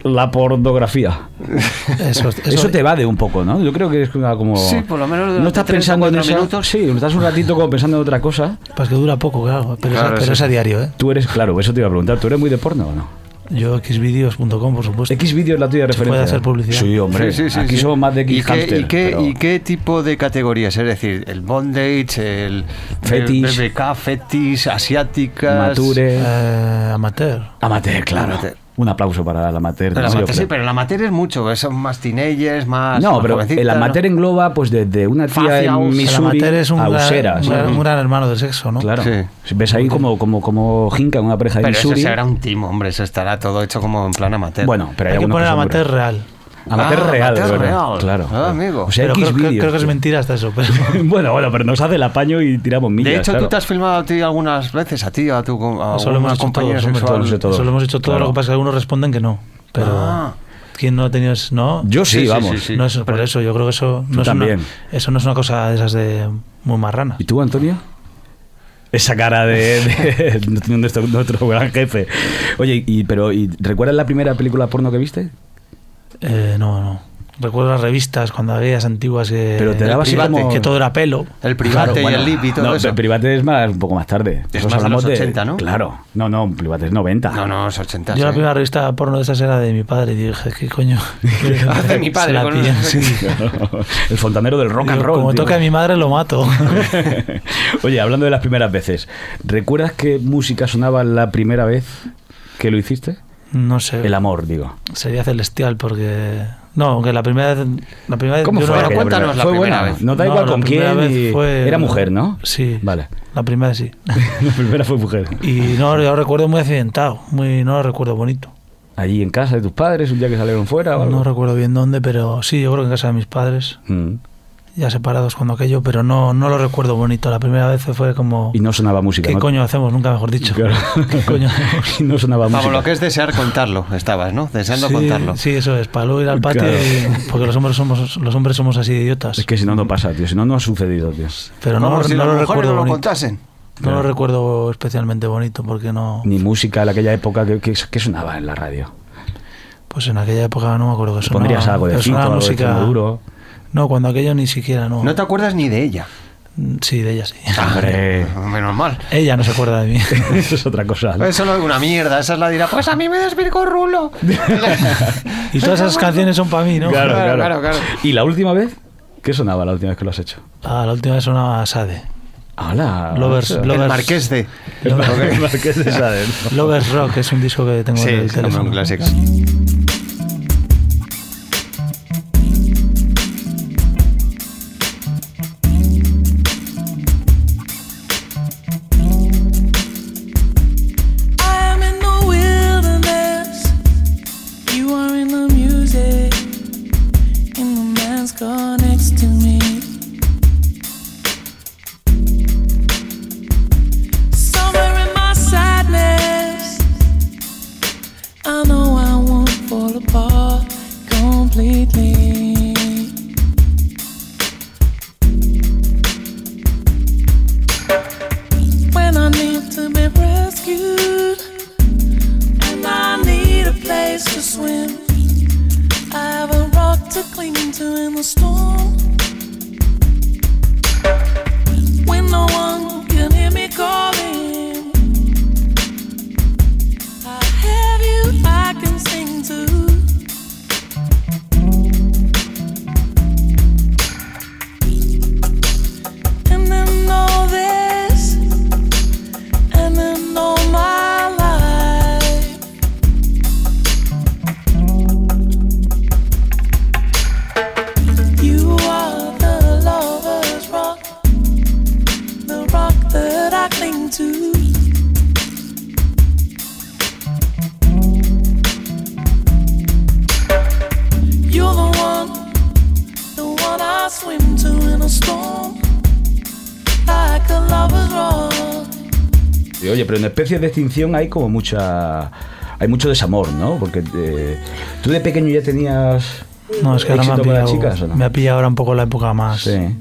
La pornografía. *laughs* Eso, Eso, te va de un poco, ¿no? Yo creo que es como... Sí, por lo menos No estás pensando en eso. Sí, estás un ratito como pensando en otra cosa. Pues que dura poco, claro, pero, Claro, es, pero sí. es a diario, ¿eh? Tú eres, claro, eso te iba a preguntar. ¿Tú eres muy de porno o no? Yo xvideos.com, por supuesto. Xvideo es la tuya referencia. puede hacer publicidad. Sí, hombre. Sí, sí, sí, Aquí sí. somos más de ¿Y X qué, y, qué, pero- ¿Y qué tipo de categorías? Es decir, el bondage, el Fetish. el BBK, fetish, asiáticas. Mature. Eh, amateur. Amateur, claro. Amateur. Un aplauso para amateur, creo. sí, pero el amateur es mucho, son más teenagers, más. No, más pero jovencitas, el ¿no? amateur engloba pues desde una tía en Missouri amateur es un, a Usera, gran- un gran hermano del sexo, ¿no? Claro. Sí. Ves ahí como, como, como Jinca, una pareja de Pero Missouri. será un timo, hombre, eso estará todo hecho como en plan amateur. Bueno, pero hay, Hay que poner amateur real. Amateur Ah, real, de amateur real. Claro. Ah, amigo. O sea, Pero X creo, que es mentira hasta eso. Pero *laughs* bueno, bueno, pero nos hace el apaño y tiramos millas. de hecho, claro. tú te has filmado a ti algunas veces, a ti, a tu a eso lo hemos una hecho sexual. todos, todos. Eso lo hemos hecho todo. Claro. Lo que pasa es que algunos responden que no. Pero Ah. ¿quién no ha tenido eso? No. Yo sí, vamos. sí, sí. no es por eso. Yo creo que eso no es una, también. eso no es una cosa de esas de muy marrana. ¿Y tú, Antonio? Esa cara de, de *laughs* nuestro, nuestro gran jefe. Oye, y, pero ¿y ¿recuerdas la primera película porno que viste? Eh, no, no. Recuerdo las revistas cuando aquellas antiguas que, Pero te daba así private, como... que todo era pelo. El private y el lip y todo no, eso. el private es más, un poco más tarde. Es Nosotros más de los 80, ¿no? Claro. No, no, private es 90. No, no, es 80. Yo la primera revista porno de esas era de mi padre y dije, ¿qué coño? *laughs* *laughs* Mi padre con sí. *laughs* el fontanero del rock and roll. Como toca a mi madre, lo mato. Oye, hablando de las primeras veces, ¿recuerdas qué música sonaba la primera vez que lo hiciste? No sé. El amor, digo. Sería celestial porque. No, aunque la primera vez. La primera ¿Cómo fue? no cuéntanos la ¿Fue primera buena? vez. No da No, igual con quién. y- fue- Era mujer, ¿no? Sí. Vale. La primera sí. *laughs* la primera fue mujer. Y no, yo lo recuerdo muy accidentado. Muy, no lo recuerdo bonito. Allí en casa de tus padres, un día que salieron fuera o algo. No recuerdo bien dónde, pero sí, yo creo que en casa de mis padres. Mm. Ya separados cuando aquello, pero no, no lo recuerdo bonito. La primera vez fue como. Y no sonaba música. ¿Qué ¿no? coño hacemos? Nunca mejor dicho. Claro. *laughs* ¿Qué coño *laughs* hacemos? y no sonaba música. Vamos, lo que es desear contarlo, estabas, ¿no? Deseando sí, contarlo. sí, eso es, para luego ir al patio, Claro. y- porque los hombres somos los hombres somos así de idiotas. Es que si no, no pasa, tío. Si no, no ha sucedido, tío. pero no, si no lo recuerdo no lo bonito. contasen. No Claro. lo recuerdo especialmente bonito porque no. Ni música en aquella época que, que, que sonaba en la radio. Pues en aquella época no me acuerdo que sonaba. Pondrías algo de pero fito, sonaba algo de música. No, cuando aquello ni siquiera no. No te acuerdas ni de ella. Sí, de ella sí. Hombre. Menos mal. ella no se acuerda de mí. *laughs* Eso es otra cosa. ¿no? Eso no es una mierda, esa es la dirá, pues a mí me desvirgó Rulo. *laughs* y todas esas canciones son para mí, ¿no? Claro, Claro, claro, claro, claro. ¿Y la última vez? ¿Qué sonaba la última vez que lo has hecho? Ah, la última vez sonaba Sade. Hola. Lovers-. El Lovers- marqués de... *laughs* El Marqués de Sade, ¿no? Lovers Rock es un disco que tengo Sí, en el teléfono. un clásico. Y oye, pero en especies de extinción hay como mucha. Hay mucho desamor, ¿no? Porque eh, tú de pequeño ya tenías. No, es que ahora me ha, pillado, chicas, no? me ha pillado ahora un poco la época más. Sí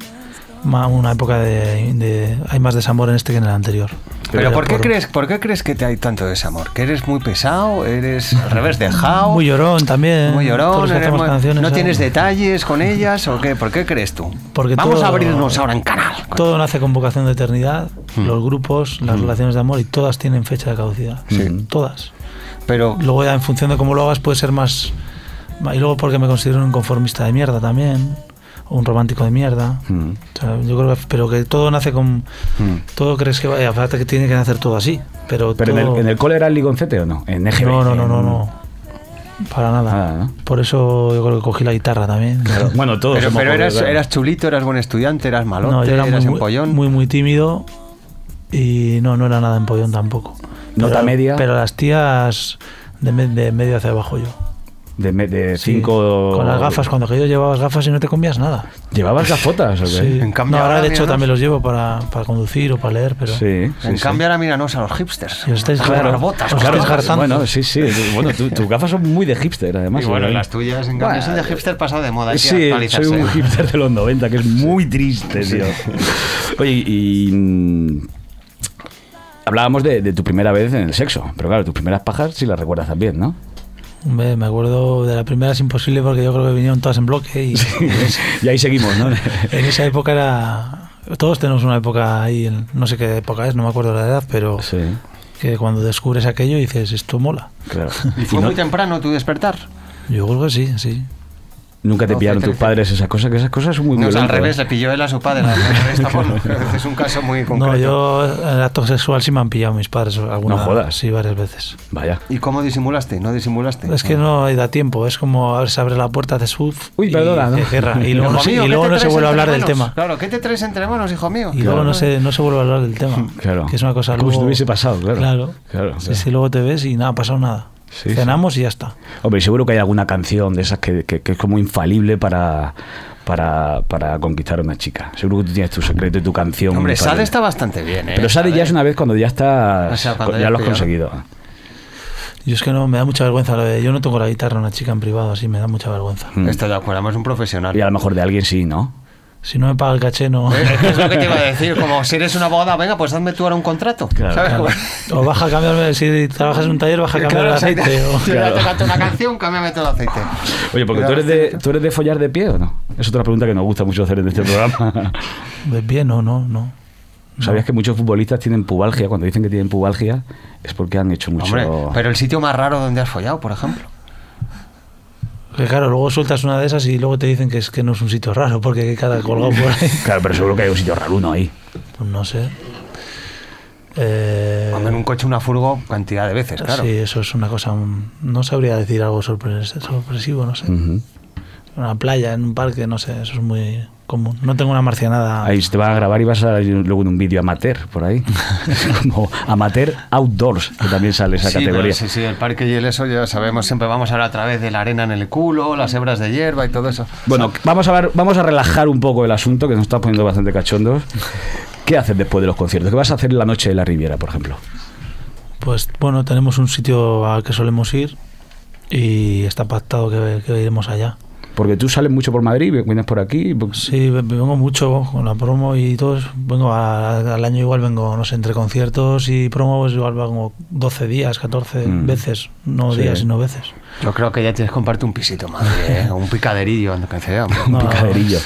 una época de, de- Hay más desamor en este que en el anterior. Pero ¿por qué, por- crees, ¿por qué crees que te hay tanto desamor? ¿Que eres muy pesado? ¿Eres al *laughs* revés dejado? Muy llorón también. Muy llorón, eres muy- canciones, no ¿sabes? tienes detalles con ellas o qué? ¿Por qué crees tú? Porque Vamos todo- a abrirnos ahora en canal. Todo nace con vocación de eternidad, Hmm. los grupos, las relaciones de amor y todas tienen fecha de caducidad. Todas. Pero Luego ya en función de cómo lo hagas puede ser más... Y luego porque me considero un conformista de mierda también, un romántico de mierda. Mm. O sea, yo creo que, pero que todo nace con... Todo crees que vaya, aparte que tiene que nacer todo así. Pero, ¿Pero en todo- el, en el cole era el ligoncete o no? En EGB. No, no, no, no, no. Para nada. Nada, ¿no? Por eso yo creo que cogí la guitarra también. Claro. *laughs* Bueno, todos Pero, eras, claro. eras chulito, eras buen estudiante, eras malote, No, yo era eras muy, empollón. muy, muy tímido y no, no era nada empollón tampoco. Nota Pero- media. Pero las tías de, me- de medio hacia abajo yo. De, me- de Sí. cinco. Con las gafas, cuando que yo llevabas gafas y no te comías nada. ¿Llevabas gafotas o qué? Sí. En cambio, no, ahora ahora de hecho también los llevo para, para conducir o para leer, pero... Sí, sí, en sí. cambio ahora míranos a los hipsters. Si os estáis Con claro, las botas, os con estáis. Bueno, sí, sí. Bueno, tu- tus gafas son muy de hipster, además. Y bueno, ¿eh? las tuyas, en cambio, son de hipster pasado de moda. Hay que Sí, soy actualizarse. un hipster de los 90, que es muy triste, tío. Oye, y. mm, Hablábamos de, de tu primera vez en el sexo, pero claro, tus primeras pajas sí las recuerdas también, ¿no? Hombre, me acuerdo de la primera es imposible porque yo creo que vinieron todas en bloque y *laughs* y ahí seguimos, ¿no? *laughs* en esa época era... Todos tenemos una época ahí, en- no sé qué época es, no me acuerdo la edad, pero Sí, que cuando descubres aquello dices, esto mola. claro. *laughs* ¿Y fue Y no- muy temprano tu despertar? Yo creo que sí, sí. Nunca te pillaron tus 13. padres esas cosas, que esas cosas son muy No, al revés, le pilló él a su padre. *laughs* es un caso muy concreto. No, yo en el acto sexual sí me han pillado mis padres alguna No jodas. Sí, varias veces. Vaya. ¿Y cómo disimulaste? ¿No disimulaste? Es que no da tiempo, es como a ver, se abre la puerta, haces uff. Uy, perdona, ¿no? Y, guerra, y luego, no, se, y ¿qué luego no se vuelve a hablar del tema. Claro, ¿qué te traes entre manos, hijo mío? Y luego no se, no se vuelve a hablar del tema. Claro. Que es una cosa Como si luego- no hubiese pasado, claro. Claro. Claro, Sí, claro. sí, luego te ves y nada, ha pasado nada. Sí, sí. Cenamos y ya está. Hombre, y seguro que hay alguna canción de esas que, que- que es como infalible para, para, para conquistar a una chica. Seguro que tú tienes tu secreto y tu canción. Hombre, infalible. Sade está bastante bien, ¿eh? Pero Sade ya es una vez cuando ya estás. O sea, cuando ya ya lo has conseguido. Yo es que no, me da mucha vergüenza. lo de- yo no tengo la guitarra a una chica en privado, así me da mucha vergüenza. Mm. Estoy de acuerdo, además es un profesional. Y a lo mejor de alguien sí, ¿no? Si no me paga el caché, no. Es lo que te iba a decir, *laughs* como si eres una boda, venga, pues hazme tú ahora un contrato. Claro, ¿Sabes? claro. O baja a cambiarme, si trabajas en un taller, baja a cambiar Claro, el aceite. o- ya te una canción, cámbiame todo el aceite. Oye, porque tú eres, de, tú eres de follar de pie o no? Es otra pregunta que nos gusta mucho hacer en este programa. *laughs* De pie, no, no, no. ¿Sabías que muchos futbolistas tienen pubalgia? Cuando dicen que tienen pubalgia es porque han hecho mucho. Hombre, pero el sitio más raro donde has follado, por ejemplo. Que claro, luego sueltas una de esas y luego te dicen que es que no es un sitio raro porque hay cada colgado por ahí. *laughs* Claro, pero seguro que hay un sitio raro uno ahí. Pues no sé. Eh, Cuando en un coche una furgo, cantidad de veces, claro. Sí, eso es una cosa. no sabría decir algo sorpres- sorpresivo, no sé. Ujú. Una playa, en un parque, no sé, eso es muy común. No tengo una marcianada. Ahí te van a grabar y vas a ir luego en un vídeo amateur por ahí. *laughs* Como amateur outdoors, que también sale esa Sí, categoría. sí, sí, el parque y el eso ya sabemos, siempre vamos a hablar a través de la arena en el culo, las hebras de hierba y todo eso. Bueno, vamos a ver, vamos a relajar un poco el asunto, que nos está poniendo bastante cachondos. ¿Qué haces después de los conciertos? ¿Qué vas a hacer en la noche de la Riviera, por ejemplo? Pues bueno, tenemos un sitio al que solemos ir y está pactado que, que iremos allá. Porque tú sales mucho por Madrid, vienes por aquí. pues, Sí, ve- vengo mucho con la promo y todo. Vengo a- al año igual vengo, no sé, entre conciertos y promo, pues igual vengo 12 días, 14 Mm. veces. No Sí. días, sino veces. Yo creo que ya tienes que comprarte un pisito, madre, *laughs* ¿eh? un picaderillo, que sea. No, picaderillo.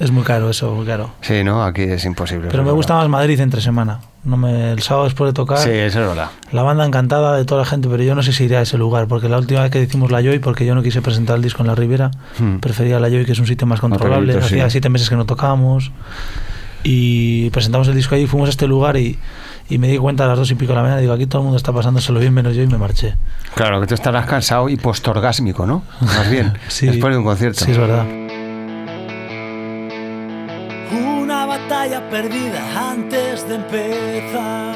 Es muy caro eso, muy caro. Sí, no, aquí es imposible. Pero me gusta más Madrid entre semana. No me, el sábado después de tocar, Sí, eso es verdad. la banda encantada de toda la gente, pero yo no sé si iré a ese lugar, porque la última vez que hicimos la Joy, porque yo no quise presentar el disco en la Ribera, Hmm. prefería la Joy, que es un sitio más controlable. sí. Hacía siete meses que no tocábamos. Y presentamos el disco ahí, fuimos a este lugar y, y me di cuenta a las dos y pico de la mañana, digo, aquí todo el mundo está pasándoselo bien menos yo y me marché. Claro, que tú estarás cansado y postorgásmico, ¿no? Más bien, *laughs* Sí. después de un concierto. Sí, es verdad. Una batalla perdida antes de empezar.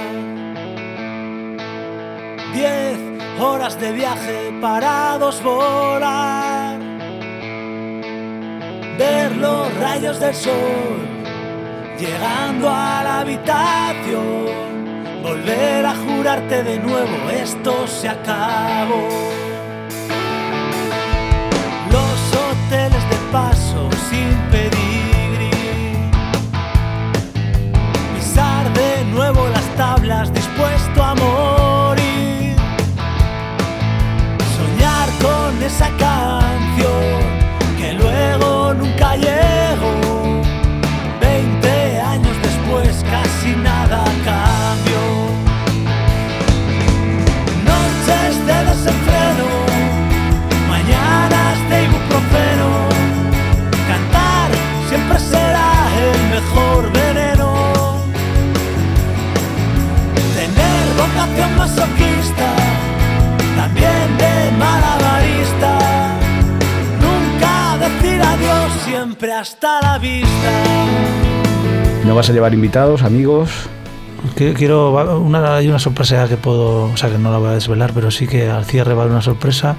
Diez horas de viaje para dos volar. Ver los rayos del sol llegando a la habitación. Volver a jurarte de nuevo, esto se acabó. Los hoteles de paso sin pedigrí, pisar de nuevo las tablas dispuesto a morir, soñar con esa canción que luego nunca llegó. Ibuprofeno. Cantar siempre será el mejor veneno. Tener vocación masoquista, también de malabarista. Nunca decir adiós, siempre hasta la vista. ¿No vas a llevar invitados, amigos? Que- Quiero una, hay una sorpresa que puedo, o sea que no la voy a desvelar, pero sí que al cierre va a haber una sorpresa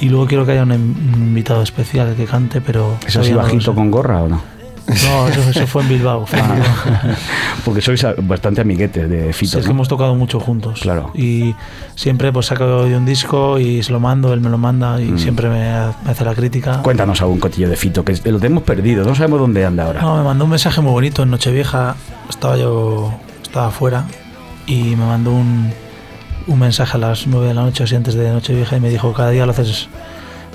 y luego quiero que haya un, un invitado especial que cante, pero ¿Es así no bajito con gorra o no? No, eso, eso fue en Bilbao. fue en Bilbao. *laughs* Porque sois bastante amiguetes de Sí, Fito. es que ¿no? hemos tocado mucho juntos. Claro. Y siempre pues saco de un disco y se lo mando, él me lo manda y Mm. siempre me, ha- me hace la crítica. Cuéntanos algún cotillo de Fito, que lo tenemos perdido, no sabemos dónde anda ahora. No, me mandó un mensaje muy bonito en Nochevieja. Estaba yo, estaba afuera y me mandó un, un mensaje a las 9 de la noche, así antes de Nochevieja, y me dijo: Cada día lo haces,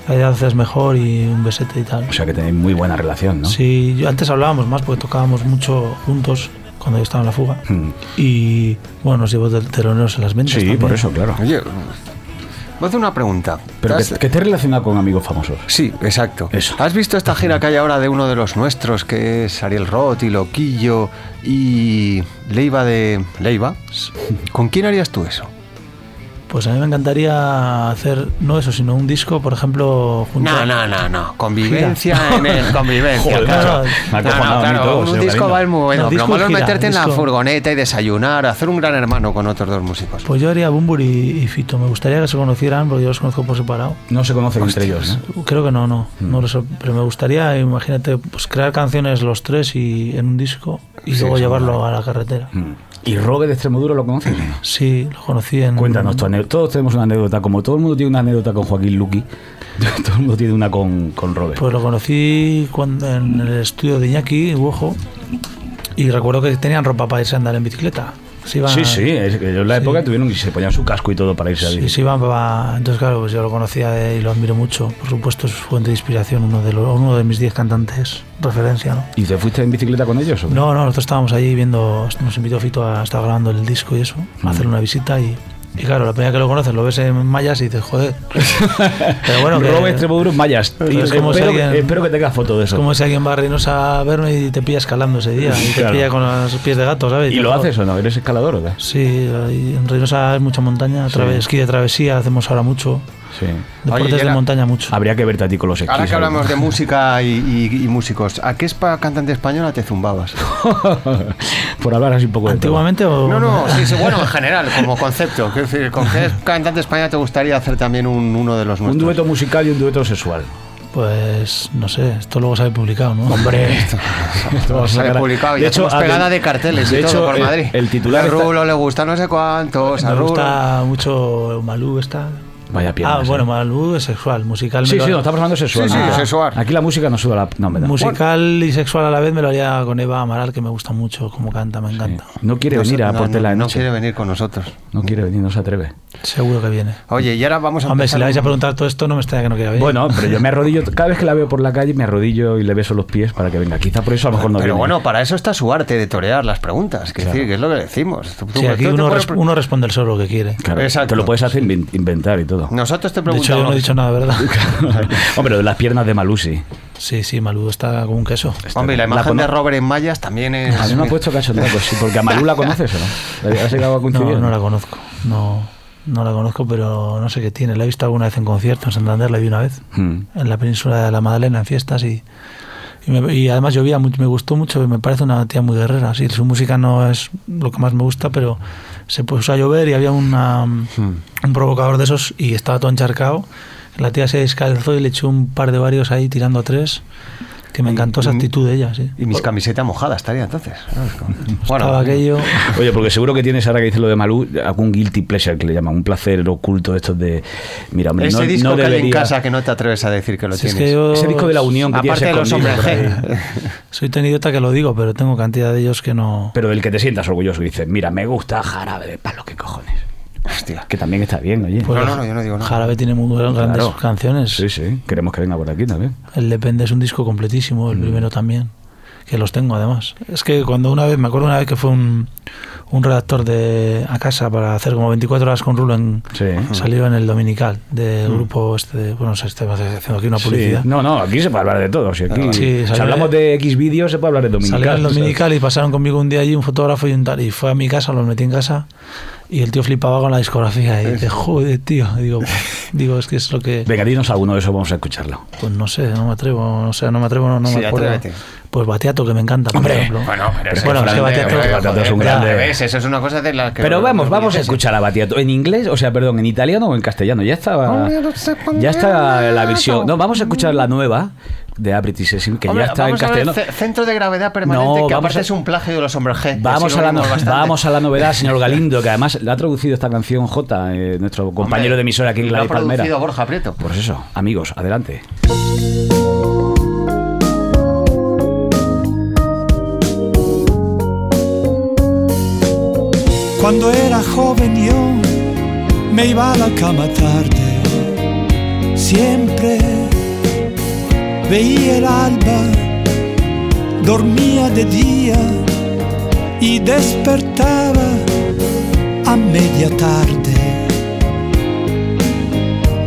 cada día lo haces mejor y un besete y tal. O sea que tenéis muy buena relación, ¿no? Sí, yo- antes hablábamos más porque tocábamos mucho juntos cuando yo estaba en la fuga. Mm. Y bueno, nos llevó de teloneros en las ventas. Sí, también. por eso, claro. Oye, voy a hacer una pregunta. Pero que, ¿Has- que esté relacionado con amigos famosos. Sí, exacto. Eso. ¿Has visto esta gira que hay ahora de uno de los nuestros, que es Ariel Roth y Loquillo y Leiva de Leiva? *laughs* ¿Con quién harías tú eso? Pues a mí me encantaría hacer, no eso, sino un disco, por ejemplo, junto No, no, no, no. Convivencia en el convivencia. Joder, claro. No, claro, todo, un señor disco va a ir muy bueno. No, Lo disco malo es meterte en la furgoneta y desayunar, hacer un gran hermano con otros dos músicos. Pues yo haría Bumbur y, y Fito. Me gustaría que se conocieran porque yo los conozco por separado. No se conocen entre ellos, ¿no? Creo que no, no. Mm. no lo sé, pero me gustaría, imagínate, pues crear canciones los tres y en un disco y Sí, luego llevarlo a la carretera. Mm. ¿Y Robe de Extremoduro lo conoces? Sí, lo conocí en. Cuéntanos tu anécdota. Todos tenemos una anécdota. Como todo el mundo tiene una anécdota con Joaquín Luqui, *laughs* todo el mundo tiene una con, con Robe. Pues lo conocí cuando, en el estudio de Iñaki, Buojo, y recuerdo que tenían ropa para irse a andar en bicicleta. Se iban- sí, sí. Que ellos en la Sí. época tuvieron y se ponían su casco y todo para irse a Sí, se iban para- Entonces, claro, pues yo lo conocía y lo admiro mucho. Por supuesto, es fuente de inspiración, uno de, los, uno de mis 10 cantantes, referencia, ¿no? ¿Y te fuiste en bicicleta con ellos? o? No, no, nosotros estábamos allí viendo, nos invitó Fito a estar grabando el disco y eso, Mm. a hacer una visita y, y claro, la primera que lo conoces lo ves en mallas y dices, joder. *laughs* Pero bueno, que- Extremoduro en Mayas. Y es como espero, que- alguien- espero que tengas foto de es eso. como si alguien va a Reynosa a verme y te pilla escalando ese día, y te pilla con los pies de gato, ¿sabes? ¿Y lo haces o no? ¿Eres escalador o qué? Sí, en Reynosa es mucha montaña, trave- esquí de travesía, hacemos ahora mucho, Sí. deportes y de era- montaña mucho. Habría que verte a ti con los esquís. Ahora que hablamos de música y, y- y músicos, ¿a qué espa- cantante española te zumbabas? *laughs* Por hablar así un poco de todo. ¿Antiguamente o...? No, no, *laughs* sí, sí, bueno, en general, como concepto. Quiero decir, ¿con qué *laughs* cantante española te gustaría hacer también un- uno de los Un nuestros? dueto musical y un dueto sexual. Pues no sé, esto luego sale publicado, ¿no? Hombre, Se ha publicado, De ya hecho, pegada de carteles de y todo hecho, por el- Madrid. el titular A está- Rulo le gusta no sé cuántos, a Me Rulo. gusta mucho Malú esta. Vaya piernas. Ah, bueno, ¿eh? Malú es sexual, musical. Sí, lo- sí, no, estamos hablando de sexual. Sí, sí, Ah, sexual. Aquí la música no suda la... No, me da. musical y sexual a la vez me lo haría con Eva Amaral, que me gusta mucho como canta, me encanta. No quiere No, venir a no, Portela no, de no noche. quiere venir con nosotros. No quiere venir, no se atreve. Seguro que viene. Oye, y ahora vamos a Hombre, si le vais a un- preguntar todo esto, no me extraña que no quiera venir. Bueno, pero yo me arrodillo, cada vez que la veo por la calle me arrodillo y le beso los pies para que venga. Quizá por eso a lo mejor no Pero viene. bueno, para eso está su arte de torear las preguntas. Que Claro. decir, que es lo que decimos. Tú- tú- Sí, aquí uno, puedes responde el solo lo que quiere. Claro, Exacto. Te lo puedes hacer inven- inventar y todo. Nosotros te De hecho, yo no preguntamos. he dicho nada, ¿verdad? *laughs* Hombre, lo de las piernas de Malusi. Sí, sí, Malú está como un queso. Hombre, y la La imagen cono- de Robert en Mayas también es. A mí me ha puesto cachondeo, pues sí, porque a Malú la conoces o no. No, no la conozco. No, no la conozco, pero no sé qué tiene. La he visto alguna vez en concierto en Santander, la vi una vez. Hmm. en la península de la Madalena en fiestas y, y, me- y además llovía mucho, me gustó mucho me parece una tía muy guerrera. Sí, su música no es lo que más me gusta, pero se puso a llover y había una, un provocador de esos y estaba todo encharcado. La tía se descalzó y le echó un par de varios ahí tirando a tres. Que me encantó esa actitud de ella, sí. Y mis camisetas mojadas estaría entonces. Como- *laughs* Estaba aquello. Oye, porque seguro que tienes ahora que dices lo de Malú, algún guilty pleasure que le llaman, un placer oculto de estos de. Mira, hombre, Ese no, disco no que hay en casa que no te atreves a decir que lo Si es tienes. que yo Ese disco de la Unión que Aparte de los hombres ahí. *laughs* G. soy tan idiota que lo digo, pero tengo cantidad de ellos que no. Pero del que te sientas orgulloso y dices, mira, me gusta jarabe de palo, qué cojones. Hostia. Que también está bien, oye. Pues No, no, no, yo no digo nada. Jarabe tiene muy grandes Claro. canciones. Sí, sí, queremos que venga por aquí también. El Depende es un disco completísimo, el Mm. primero también, que los tengo además. Es que cuando una vez, me acuerdo una vez que fue un, un redactor de a casa para hacer como 24 horas con Rulo en, Sí. salió en el Dominical del grupo este, de, bueno, no sé, haciendo aquí una publicidad. Mm. Sí. No, no, aquí se puede hablar de todo. Si, aquí, Sí, si hablamos de X vídeos, se puede hablar de Dominical. Salió en el ¿sabes? Dominical y pasaron conmigo un día allí un fotógrafo y un tal, y fue a mi casa, los metí en casa y el tío flipaba con la discografía y dice, joder, tío, digo, *laughs* digo, es que es lo que... Venga, dinos alguno de esos, vamos a escucharlo. Pues no sé, no me atrevo, o sea, no me atrevo, no, no Sí, me acuerdo. atrévete. Pues Batiato, que me encanta, por Hombre, ejemplo. Bueno, pero es Bueno, que es que Batiato- es un grande. ¿ves? Eso es una cosa de la que... Pero vamos, vamos a escuchar a Batiato. ¿En inglés? O sea, perdón, ¿en italiano o en castellano? Ya está, ya está la versión. No, vamos a escuchar la nueva de Apriti Session, que Hombre, ya está en a castellano. ce- centro de gravedad permanente, No, que aparte a- es un plagio de los hombres G. Vamos a, lo la, no- vamos a la novedad, señor *laughs* Galindo, que además le ha traducido esta canción J, eh, nuestro compañero Hombre, de emisora aquí en lo la ha Palmera. producido Borja Prieto. Pues eso, amigos, adelante. Cuando era joven yo me iba a la cama tarde. Siempre veía el alba, dormía de día y despertaba a media tarde.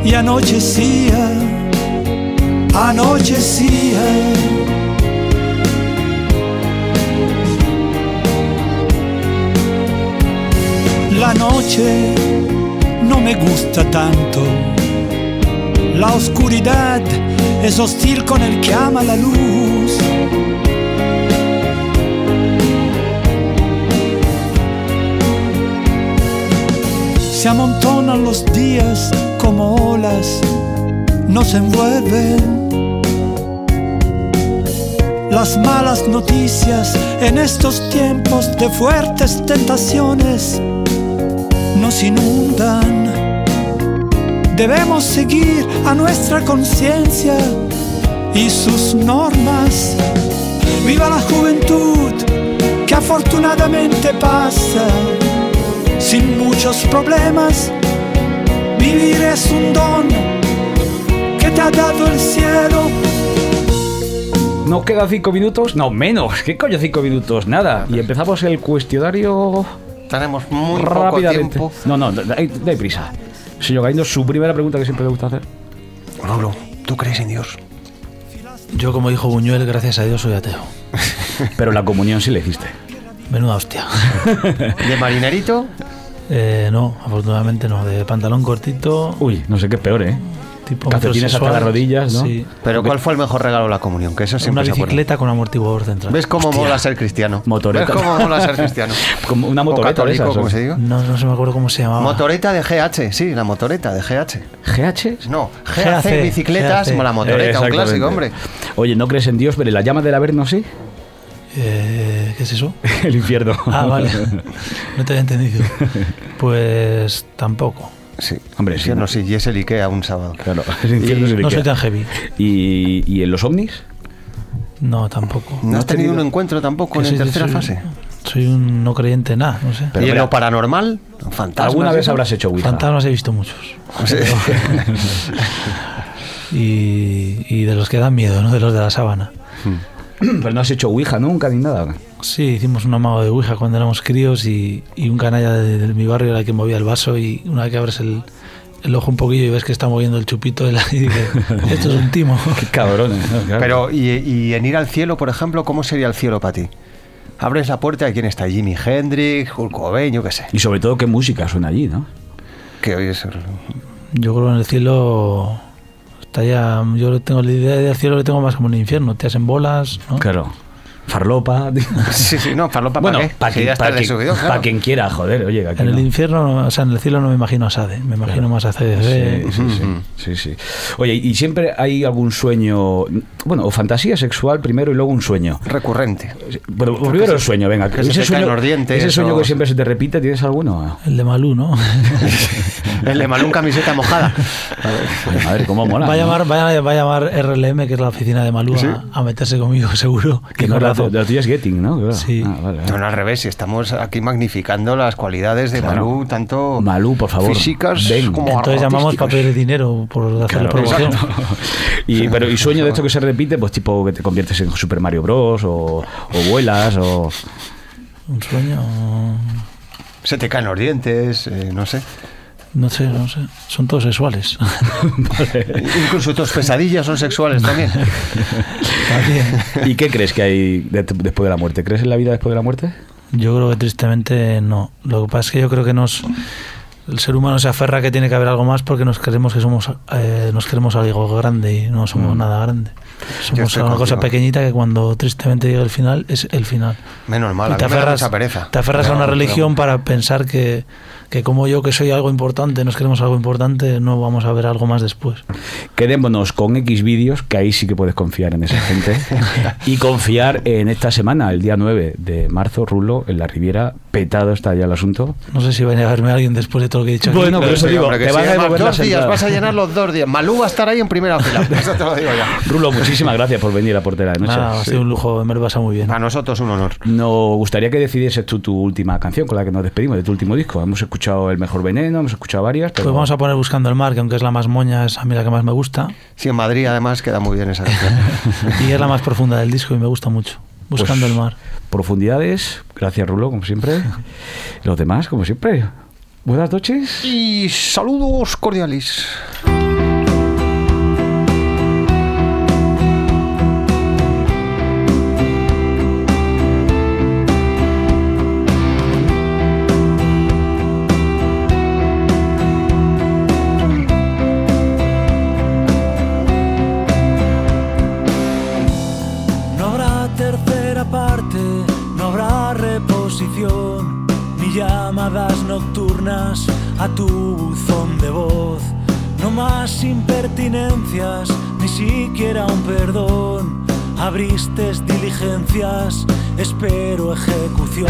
Y anochecía, anochecía. La noche no me gusta tanto. La oscuridad es hostil con el que ama la luz. Se amontonan los días como olas, nos envuelven. Las malas noticias en estos tiempos de fuertes tentaciones nos inundan. Debemos seguir a nuestra conciencia y sus normas. Viva la juventud que afortunadamente pasa sin muchos problemas. Vivir es un don que te ha dado el cielo. Nos quedan cinco minutos. No, menos. ¿Qué coño cinco minutos? Nada. Y empezamos el cuestionario Tenemos muy poco rápidamente. tiempo. No, no, dai, dai prisa. Señor Galindo, su primera pregunta que siempre le gusta hacer. Rulo, ¿tú crees en Dios? Yo, como dijo Buñuel, gracias a Dios soy ateo. *laughs* Pero la comunión sí le hiciste. Menuda hostia. *laughs* ¿De marinerito? Eh, no, afortunadamente no. De pantalón cortito, Uy, no sé qué es peor, ¿eh? Tipo Calcetines hasta las rodillas, ¿no? Sí. Pero ¿cuál fue el mejor regalo de la comunión? Que eso siempre Una se bicicleta con amortiguador central. ¿Ves cómo mola ser cristiano? Motoreta. ¿Ves cómo mola ser cristiano? *laughs* Como una motoreta de católico, esas, como se diga. No, no se me acuerdo cómo se llamaba. Motoreta de GH, sí, la motoreta de GH. ¿GH? No, GAC, GAC, bicicletas, como la motoreta, un Exactamente. clásico, hombre. Oye, ¿no crees en Dios, pero la llama del Averno sí? Eh, ¿Qué es eso? *laughs* El infierno. Ah, vale. *laughs* No te había entendido. Pues tampoco. Sí, Hombre, sí, ¿no? sí, y es el Ikea un sábado. Claro, *laughs* el infierno es el No soy tan heavy. ¿Y, ¿Y en los ovnis? No, tampoco. ¿No has tenido un encuentro tampoco en la tercera soy- fase? Soy un no creyente en nada, no sé. Pero ¿Y en lo paranormal? ¿Fantasmas? ¿Alguna y vez habrás hecho Ouija? Fantasmas he visto muchos. Sí. *laughs* *laughs* Y, y de los que dan miedo, ¿no? De los de la sábana. Pero *clears throat* no has hecho Ouija nunca ni nada. Sí, hicimos un amago de Ouija cuando éramos críos y, y un canalla de, de mi barrio era el que movía el vaso y una vez que abres el, el ojo un poquillo y ves que está moviendo el chupito de la, *laughs* y dices, esto es un timo. *laughs* Qué cabrones. ¿no? Claro. Pero, y, y en ir al cielo, por ejemplo, ¿cómo sería el cielo para ti? Abres la puerta y quién está, Jimi Hendrix, Hulk Cobain, yo qué sé. Y sobre todo, ¿qué música suena allí, no? Que hoy es el- Yo creo que en el cielo está ya, yo tengo la idea del cielo lo tengo más como el infierno, te hacen bolas, ¿no? Claro. Farlopa. *laughs* Sí, sí, no, farlopa bueno, para qué. para Si quien, ya está pa' de quien- claro. quien quiera, joder, oye, aquí En el no. infierno, o sea, en el cielo no me imagino a Sade, me imagino más a CDC. Sí, sí, sí, sí, sí. Oye, y siempre hay algún sueño, bueno, o fantasía sexual primero y luego un sueño. Recurrente. Bueno, primero el sueño, venga. que se ese te sueño, caen los dientes ese sueño o- que siempre se te repite, ¿tienes alguno? El de Malú, ¿no? *laughs* El de Malún camiseta mojada. *laughs* Ay, madre, cómo mola. va, a ¿no? llamar, va, a, va a llamar RLM, que es la oficina de Malú, a, a meterse conmigo, seguro. Que no con la, razón. la tuya es Getting, ¿no? Claro. Sí. Ah, vale, vale. No, al revés, si estamos aquí magnificando las cualidades de Claro. Malú, tanto Malú, por favor, físicas ven. como Entonces llamamos para pedir dinero por hacer Claro, promoción. *laughs* y, pero, y sueño de esto que se repite, pues tipo que te conviertes en Super Mario Bros. o, o vuelas o... Un sueño. Se te caen los dientes, eh, no sé. No sé, no sé. Son todos sexuales. *laughs* Incluso tus pesadillas son sexuales también. También. ¿Y qué crees que hay de- después de la muerte? ¿Crees en la vida después de la muerte? Yo creo que tristemente no. Lo que pasa es que yo creo que nos el ser humano se aferra a que tiene que haber algo más porque nos creemos que somos eh, nos queremos algo grande y no somos nada grande. Somos una cosa pequeñita que cuando tristemente llega el final es el final. Menos mal, Y a te mí me da aferras, mucha pereza. te aferras a una pero- religión para pensar que, que como yo que soy algo importante, nos queremos algo importante, no vamos a ver algo más después. Quedémonos con X vídeos, que ahí sí que puedes confiar en esa *laughs* gente. y confiar en esta semana, el día 9 de marzo, Rulo, en la Riviera. Petado está ya el asunto. No sé si va a verme alguien después de todo lo que he dicho aquí. Bueno, pero eso digo, te van a devolver dos días, vas a llenar los dos días. Malú va a estar ahí en primera fila. *laughs* Eso te lo digo ya. Rulo, muchísimas gracias por venir a Portera de Noche. Nada, ha sido un lujo, me lo he pasado muy bien. Para nosotros un honor. Nos gustaría que decidieses tú tu última canción con la que nos despedimos de tu último disco. Hemos escuchado El Mejor Veneno, hemos escuchado varias, pero Pues vamos a poner Buscando el Mar, que aunque es la más moña, es a mí la que más me gusta. Sí, en Madrid además queda muy bien esa canción. *laughs* Y es la más profunda del disco y me gusta mucho. Buscando Pues, el mar. Profundidades, gracias Rulo, como siempre. *laughs* Los demás, como siempre. Buenas noches. y saludos cordiales. Abriste diligencias, espero ejecución.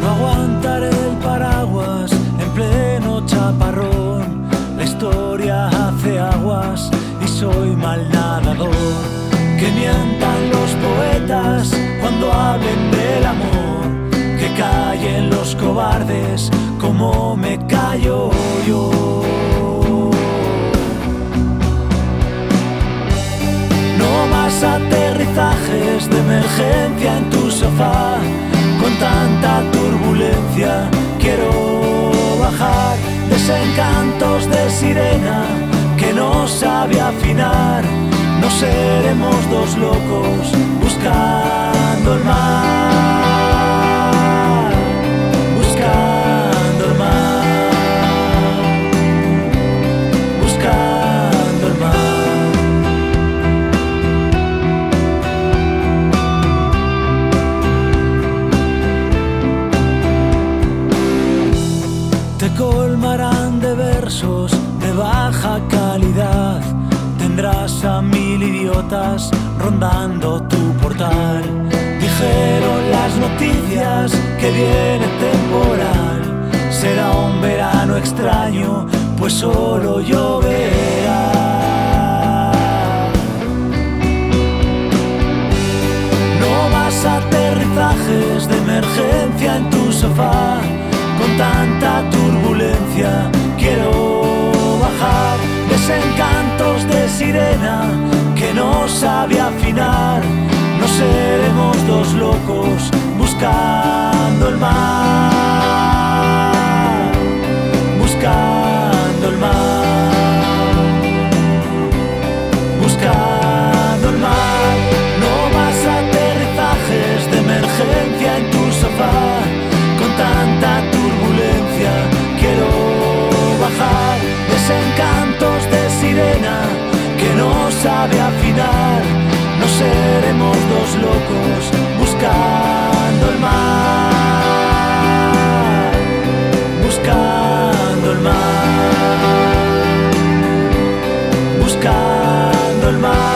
No aguantaré el paraguas en pleno chaparrón. La historia hace aguas y soy mal nadador. Que mientan los poetas cuando hablen del amor. Que callen los cobardes como me callo yo. De emergencia en tu sofá. Con tanta turbulencia quiero bajar. Desencantos de sirena que no sabe afinar. No seremos dos locos buscando el mar. Mil idiotas rondando tu portal. Dijeron las noticias que viene temporal. Será un verano extraño, pues solo lloverá. No más aterrizajes de emergencia en tu sofá. Con tanta turbulencia quiero bajar. Desencantos de sirena que no sabe afinar. No seremos dos locos buscando el mar. Buscando el mar buscando el mar. No más aterrizajes de emergencia en tu sofá. Con tanta turbulencia quiero bajar no sabe afinar, no seremos dos locos buscando el mar, buscando el mar, buscando el mar.